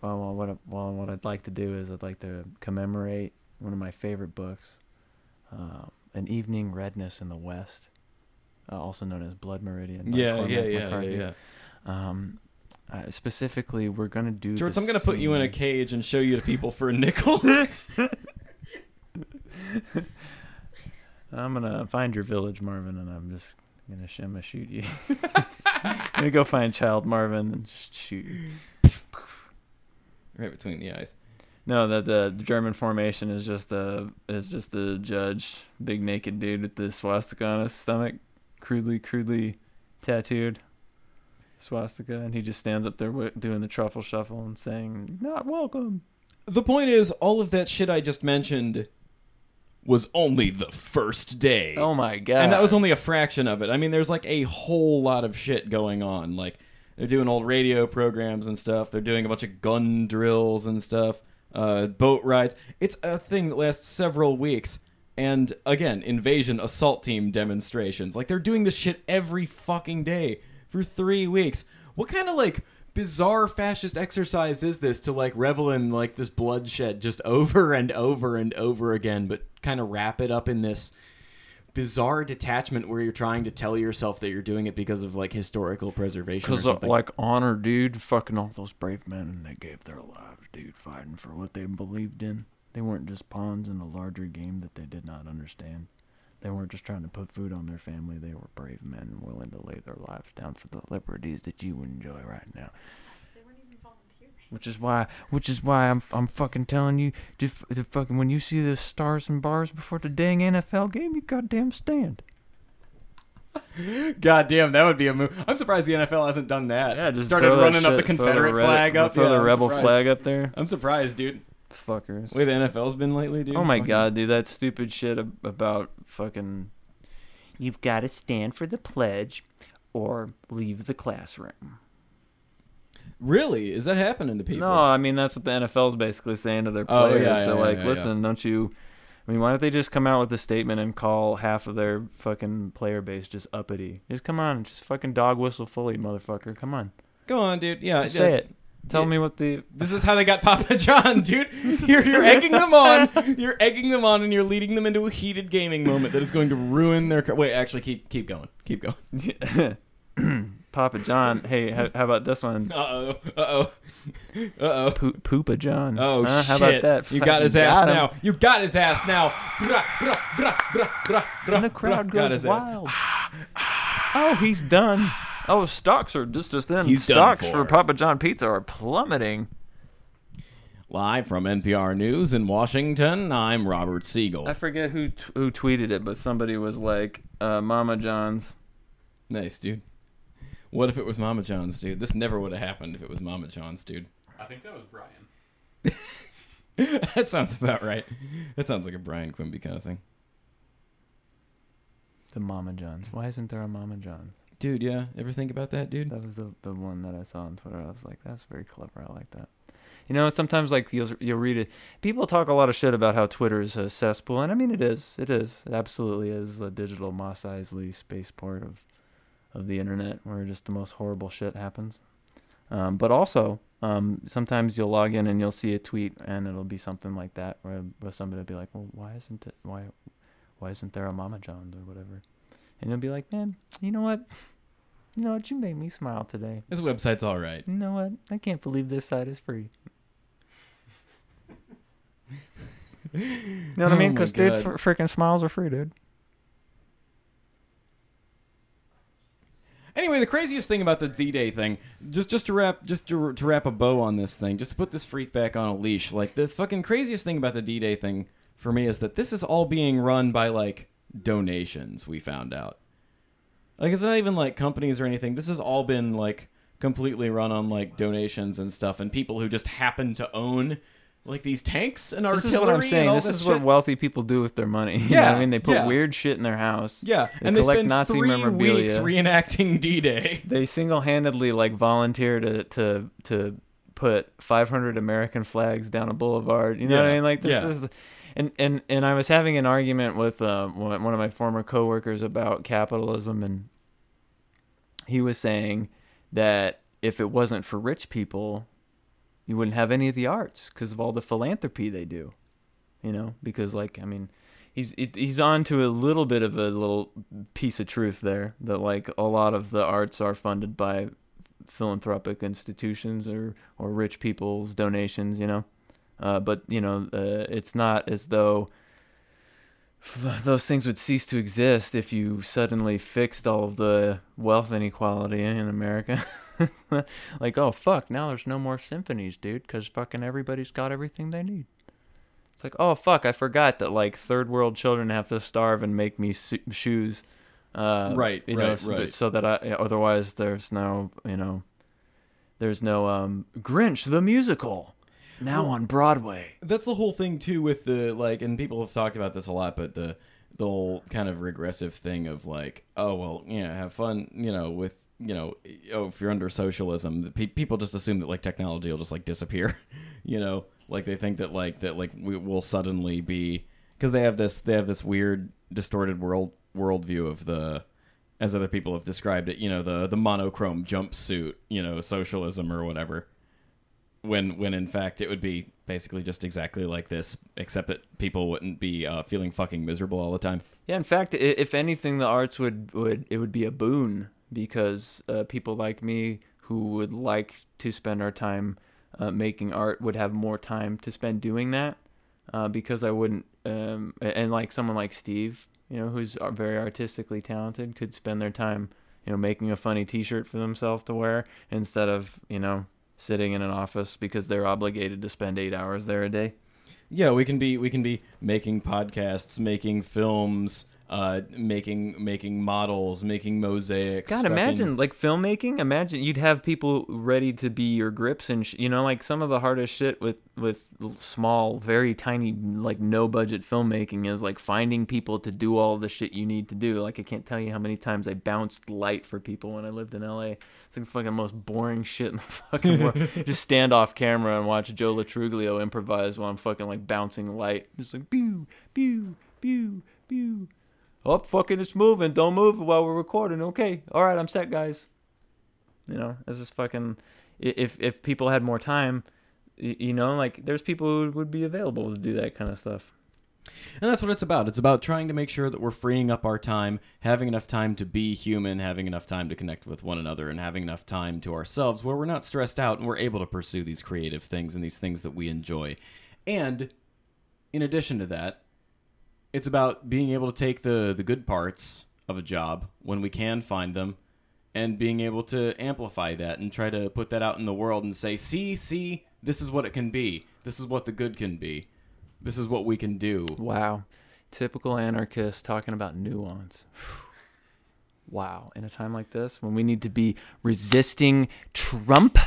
well, what well, what I'd like to do is I'd like to commemorate one of my favorite books, uh, an evening redness in the west, uh, also known as blood meridian. Yeah, Cormac yeah, yeah, McCarthy. yeah, yeah. Um, uh, specifically, we're gonna do. George, the I'm gonna put you in a cage and show you to people for a nickel. *laughs* I'm gonna find your village, Marvin, and I'm just gonna, sh- I'm gonna shoot you. I'm *laughs* gonna go find Child Marvin and just shoot you. right between the eyes. No, that the German formation is just a is just a judge, big naked dude with the swastika on his stomach, crudely crudely tattooed swastika, and he just stands up there doing the truffle shuffle and saying, "Not welcome." The point is, all of that shit I just mentioned was only the first day. Oh my god! and that was only a fraction of it. I mean, there's like a whole lot of shit going on. Like they're doing old radio programs and stuff. They're doing a bunch of gun drills and stuff. Uh, boat rides. It's a thing that lasts several weeks. And again, invasion assault team demonstrations. Like they're doing this shit every fucking day for three weeks. What kind of like bizarre fascist exercise is this to like revel in like this bloodshed just *laughs* over and over and over again, but kind of wrap it up in this bizarre detachment where you're trying to tell yourself that you're doing it because of like historical preservation or Because, like, honor, dude, fucking all those brave men, and they gave their lives, dude, fighting for what they believed in. They weren't just pawns in a larger game that they did not understand. They weren't just trying to put food on their family. They were brave men willing to lay their lives down for the liberties that you enjoy right now. Which is why, which is why I'm, I'm fucking telling you to, f- fucking when you see the stars and bars before the dang NFL game, you goddamn stand. *laughs* God damn, that would be a move. I'm surprised the NFL hasn't done that. Yeah, just started throw that running up the shit, throw Confederate red- flag up. Throw Yeah, the I'm rebel surprised. flag up there. I'm surprised, dude. Fuckers. Way the NFL's been lately, dude. Oh my Fucking- god, dude, that stupid shit ab- about fucking. You've got to stand for the pledge, or leave the classroom. Really? Is that happening to people? No, I mean that's what the NFL's basically saying to their Oh, players. yeah, yeah, They're yeah, like, yeah, listen, don't you? I mean, why don't they just come out with a statement and call half of their fucking player base just uppity? Just come on, just fucking dog whistle fully, motherfucker. Come on, Go on, dude. Yeah, just yeah. say it. Tell me what the. This is how they got Papa John, dude. *laughs* You're, you're egging them on. You're egging them on, and you're leading them into a heated gaming moment that is going to ruin their. ca- Wait, actually, keep keep going. Keep going. *laughs* Papa John. Hey, how, how about this one? Uh oh. Uh oh. Uh oh. Po- Poopa John. Oh Huh? shit! How about that? You got his ass got now. You got his ass now. Brah, brah, brah, brah, brah, brah, And the crowd goes his ass. wild. oh, he's done. Oh, stocks are just just in. He's stocks for. for Papa John Pizza are plummeting. Live from NPR News in Washington, I'm Robert Siegel. I forget who t- who tweeted it, but somebody was like, uh, "Mama John's." Nice, dude. What if it was Mama John's, dude? This never would have happened if it was Mama John's, dude. I think that was Brian. *laughs* that sounds about right. That sounds like a Brian Quimby kind of thing. The Mama John's. Why isn't there a Mama John's? Dude, yeah. Ever think about that, dude? That was the the one that I saw on Twitter. I was like, "That's very clever. I like that." You know, sometimes like you'll you'll read it. People talk a lot of shit about how Twitter is a cesspool, and I mean it is. It is. It absolutely is a digital Mos Eisley spaceport of of the internet where just the most horrible shit happens. Um, but also, um, sometimes you'll log in and you'll see a tweet, and it'll be something like that, where, where somebody will be like, "Well, why isn't it? Why, why isn't there a Mama John's or whatever?" And you'll be like, "Man, you know what? You know what? You made me smile today. This website's all right. You know what? I can't believe this site is free." You know what I *laughs* Oh mean? Because dude, fr- freaking smiles are free, dude. Anyway, the craziest thing about the D-Day thing, just just to wrap just to, to wrap a bow on this thing, just to put this freak back on a leash, like the fucking craziest thing about the D-Day thing for me is that this is all being run by like donations. We found out, like it's not even like companies or anything. This has all been like completely run on like donations and stuff, and people who just happen to own like these tanks and This artillery. is what I'm saying. This this is what wealthy people do with their money. *laughs* You know Yeah, what I mean, they put yeah. weird shit in their house. Yeah, They and they collect spend Nazi three memorabilia. weeks reenacting *laughs* D-Day. they single-handedly like volunteer to to to put 500 American flags down a boulevard. You know what I mean? Like this yeah. is, and and and I was having an argument with uh, one of my former coworkers about capitalism, and he was saying that if it wasn't for rich people, you wouldn't have any of the arts because of all the philanthropy they do. You know, because like I mean, he's he's on to a little bit of a little piece of truth there that like a lot of the arts are funded by philanthropic institutions or or rich people's donations, you know. Uh, but you know, uh, it's not as though those things would cease to exist if you suddenly fixed all of the wealth inequality in America. *laughs* like, oh fuck, now there's no more symphonies, dude, because fucking everybody's got everything they need. It's like, oh fuck, I forgot that like third world children have to starve and make me su- shoes. Uh, Right, you know, right, so, right. so that I otherwise there's no you know there's no um Grinch the musical now on Broadway. That's the whole thing too with the like, and people have talked about this a lot, but the the whole kind of regressive thing of like, oh well, yeah, have fun, you know, with you know, oh if you're under socialism, the pe- people just assume that like technology will just like disappear, *laughs* you know, like they think that like that like we will suddenly be because they have this they have this weird distorted world worldview of the as other people have described it, you know, the the monochrome jumpsuit, you know, socialism or whatever when when in fact it would be basically just exactly like this, except that people wouldn't be uh, feeling fucking miserable all the time. Yeah, in fact, if anything, the arts would would it would be a boon because uh, people like me who would like to spend our time uh, making art would have more time to spend doing that uh, because I wouldn't um, and like someone like Steve, you know, who's very artistically talented, could spend their time, you know, making a funny T-shirt for themselves to wear instead of you know sitting in an office because they're obligated to spend eight hours there a day. Yeah, we can be we can be making podcasts, making films, uh, making making models, making mosaics. God, fucking- imagine like filmmaking. Imagine you'd have people ready to be your grips and sh- you know like some of the hardest shit with with small, very tiny like no budget filmmaking is like finding people to do all the shit you need to do. Like I can't tell you how many times I bounced light for people when I lived in LA. It's like the fucking most boring shit in the *laughs* fucking world. *laughs* Just stand off camera and watch Joe Lo Truglio improvise while I'm fucking like bouncing light. Just like pew pew pew pew. Oh, fucking, it's moving. Don't move while we're recording. Okay. All right, I'm set, guys. You know, it's just fucking. If if people had more time, you know, like there's people who would be available to do that kind of stuff. And that's what it's about. It's about trying to make sure that we're freeing up our time, having enough time to be human, having enough time to connect with one another, and having enough time to ourselves where we're not stressed out and we're able to pursue these creative things and these things that we enjoy. And in addition to that, it's about being able to take the the good parts of a job when we can find them and being able to amplify that and try to put that out in the world and say, "See, see, this is what it can be. This is what the good can be. This is what we can do." Wow, typical anarchist talking about nuance. *sighs* Wow, in a time like this when we need to be resisting Trump,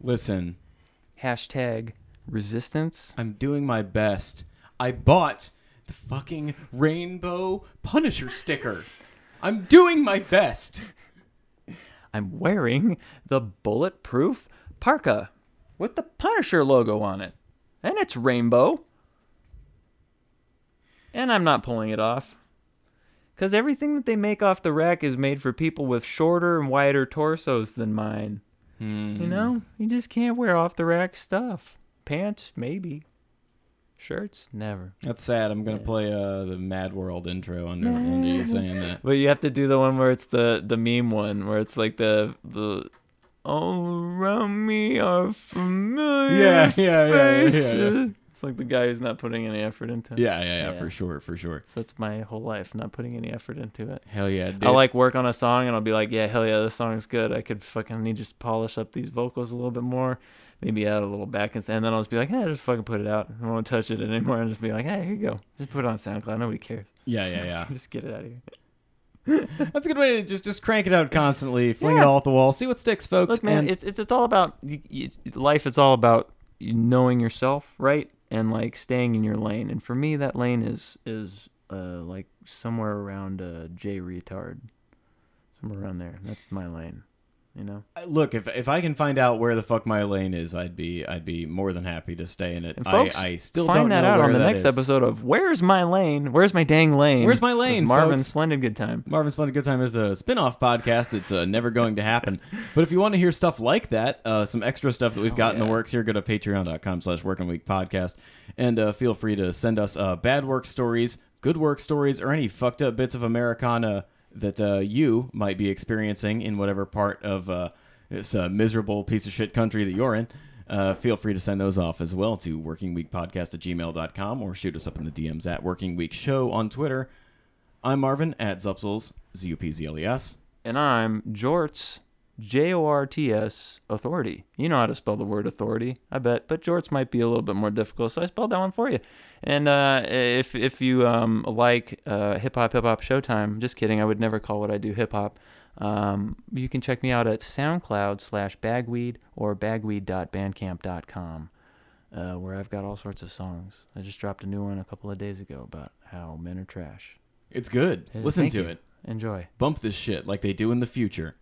Listen, hashtag resistance. I'm doing my best. I bought the fucking rainbow Punisher sticker. I'm doing my best. I'm wearing the bulletproof parka with the Punisher logo on it. And it's rainbow. And I'm not pulling it off. Because everything that they make off the rack is made for people with shorter and wider torsos than mine. You hmm. know? You just can't wear off the rack stuff. Pants, maybe. Shirts, never. That's sad. I'm gonna play uh, the Mad World intro under, under you saying that. But you have to do the one where it's the the meme one, where it's like the the all around me are familiar Yeah, yeah, yeah, yeah, yeah, faces. yeah. It's like the guy who's not putting any effort into it. Yeah, yeah, yeah, Yeah. for sure, for sure. So it's my whole life, not putting any effort into it. Hell yeah, dude. I'll like work on a song and I'll be like, yeah, hell yeah, this song is good. I could fucking need just polish up these vocals a little bit more. Maybe add a little back and and then I'll just be like, hey, just fucking put it out. I won't touch it anymore. And just be like, hey, here you go. Just put it on SoundCloud. Nobody cares. yeah, yeah, yeah. *laughs* just get it out of here. *laughs* That's a good way to just just crank it out constantly, fling it Yeah. all at the wall, see what sticks, folks. Look, man, and it's, it's it's all about y- life. It's all about knowing yourself, right, and like staying in your lane. And for me, that lane is is uh like somewhere around uh J retard, somewhere around there. That's my lane. You know. Look, if if I can find out where the fuck my lane is, I'd be I'd be more than happy to stay in it. And folks, I, I still find that out on the next is. episode of Where's My Lane? Where's My Dang Lane? Where's My Lane, Marvin folks? Splendid Good Time. Marvin's Splendid Good Time is a spin-off podcast that's uh, never going to happen. *laughs* But if you want to hear stuff like that, uh, some extra stuff that we've got in the works here, go to patreon.com slash working week podcast and uh, feel free to send us uh, bad work stories, good work stories, or any fucked up bits of Americana that uh, you might be experiencing in whatever part of uh, this uh, miserable piece of shit country that you're in, uh, feel free to send those off as well to workingweekpodcast at gmail.com or shoot us up in the DMs at Working Week Show on Twitter. I'm Marvin at Zupzles, Z U P Z L E S. And I'm Jorts, J O R T S, authority. You know how to spell the word authority, I bet, but Jorts might be a little bit more difficult, so I spelled that one for you. And uh, if if you um, like uh, hip hop, hip hop Showtime, just kidding, I would never call what I do hip hop. Um, you can check me out at SoundCloud slash Bagweed or bagweed.bandcamp.com, uh, where I've got all sorts of songs. I just dropped a new one a couple of days ago about how men are trash. It's good. Listen thank to you. it. Enjoy. Bump this shit like they do in the future.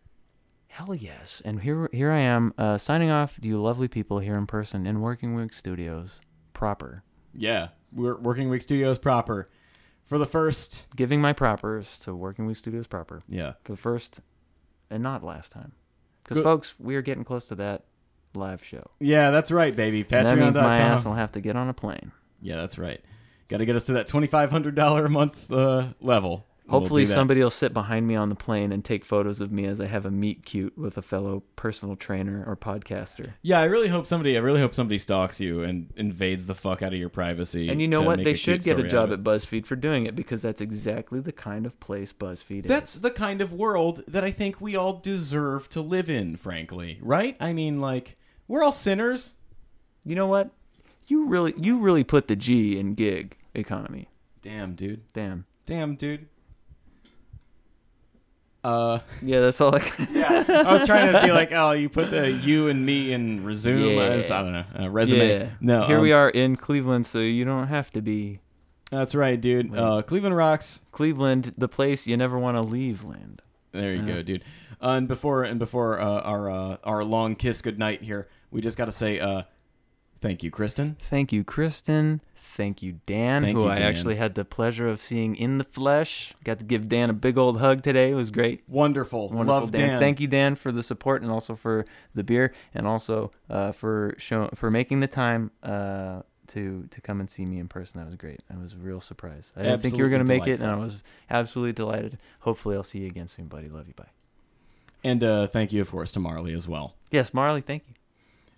Hell yes. And here here I am uh, signing off to you lovely people here in person in Working Week Studios proper. Yeah, we're Working Week Studios proper for the first. Giving my propers to Working Week Studios proper Yeah, for the first and not last time. Because, folks, we are getting close to that live show. yeah, that's right, baby. And that means my ass will have to get on a plane. Yeah, that's right. Got to get us to that twenty five hundred dollar a month uh, level. We'll Hopefully, somebody will sit behind me on the plane and take photos of me as I have a meet cute with a fellow personal trainer or podcaster. Yeah, I really hope somebody. I really hope somebody stalks you and invades the fuck out of your privacy. And you know what? They should get a job at. BuzzFeed for doing it because that's exactly the kind of place BuzzFeed is. That's the kind of world that I think we all deserve to live in. Frankly, right? I mean, like we're all sinners. You know what? You really you really put the G in gig economy. Damn, dude. Damn. Damn, dude. Uh, Yeah, that's all. I *laughs* yeah. I was trying to be like, oh, you put the *laughs* you and me in resume. Yeah. as, I don't know, uh, resume. Yeah. No, Here we um, are in Cleveland, so you don't have to be That's right, dude. Wait. Uh, Cleveland rocks. Cleveland, the place you never want to leave. Land. There you Uh, go, dude. Uh, and before and before uh, our uh, our long kiss goodnight here, we just got to say uh, thank you, Kristen. Thank you, Kristen. Thank you, Dan, Thank who you, I Dan. actually had the pleasure of seeing in the flesh. Got to give Dan a big old hug today. It was great. Wonderful, Wonderful, love Dan. Dan. Thank you, Dan, for the support and also for the beer and also uh, for show for making the time uh, to to come and see me in person. That was great. I was a real surprise. I didn't think you were going to make it, and I was absolutely delighted. Hopefully, I'll see you again soon, buddy. Love you. Bye. And uh, thank you, of course, to Marley as well. Yes, Marley. Thank you.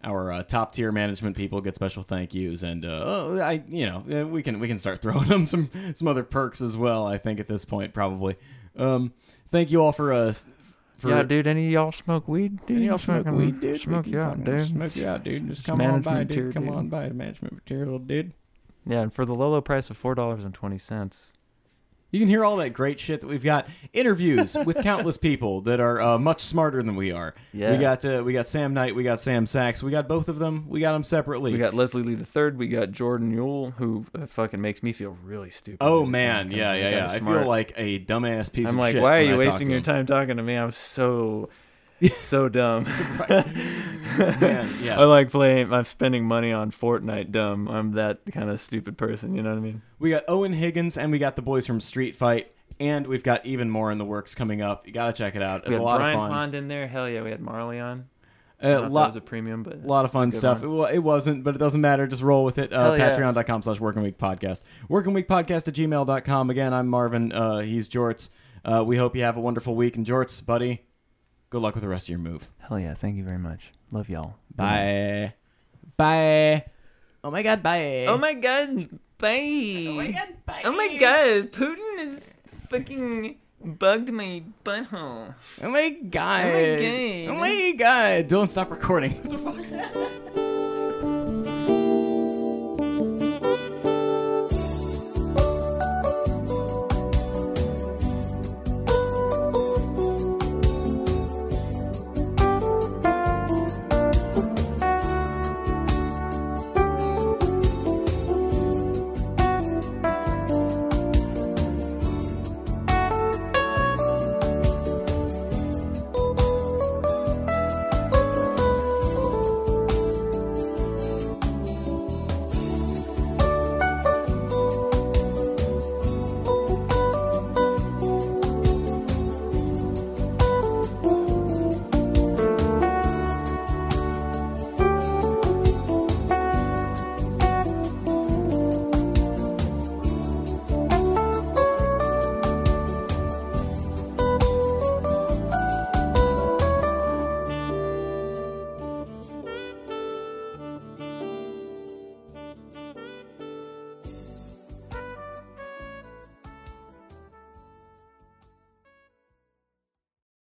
Our uh, top tier management people get special thank yous, and uh, oh, I you know uh, we can we can start *laughs* throwing them some some other perks as well. I think at this point probably. Um, thank you all for uh s- for yeah, dude. Any of y'all smoke weed? Dude, Any of y'all smoke weed, dude? Smoke you out, dude. Smoke you out, dude. Just come on by, dude. Come on by, management material, dude. Yeah, and for the low low price of four dollars and twenty cents. You can hear all that great shit that we've got. Interviews with countless people that are uh, much smarter than we are. Yeah. We got uh, we got Sam Knight, we got Sam Sachs, we got both of them. We got them separately. We got Leslie Lee the third. We got Jordan Uhl, who uh, fucking makes me feel really stupid. oh man, yeah, yeah, yeah. I feel like a dumbass piece of. I'm of like, shit. why are you wasting your time talking to me? I'm so, *laughs* so dumb. *laughs* Man, *laughs* yeah. I like playing. I'm spending money on Fortnite. Dumb. I'm that kind of stupid person. You know what I mean? We got Owen Higgins and we got the boys from Street Fight, and we've got even more in the works coming up. You gotta check it out. It's a lot Brian of fun. Pond in there. Hell yeah, we had Marley on. I A don't know if that lot, was a premium, but a lot of fun stuff. It, it wasn't, but it doesn't matter. Just roll with it. Uh, yeah. Patreon.com slash Working Week Podcast. Working Week Podcast at gmail.com. Again, I'm Marvin. Uh, he's Jorts. Uh, we hope you have a wonderful week. And Jorts, buddy, good luck with the rest of your move. Hell yeah. Thank you very much. Love y'all. Bye. Bye. Oh my god, bye. Oh my god, bye. Oh my god, bye. Oh my god, Putin is fucking bugged my butthole. Oh my god. Oh my god. Oh my god. Dylan, stop recording. *laughs* What the fuck?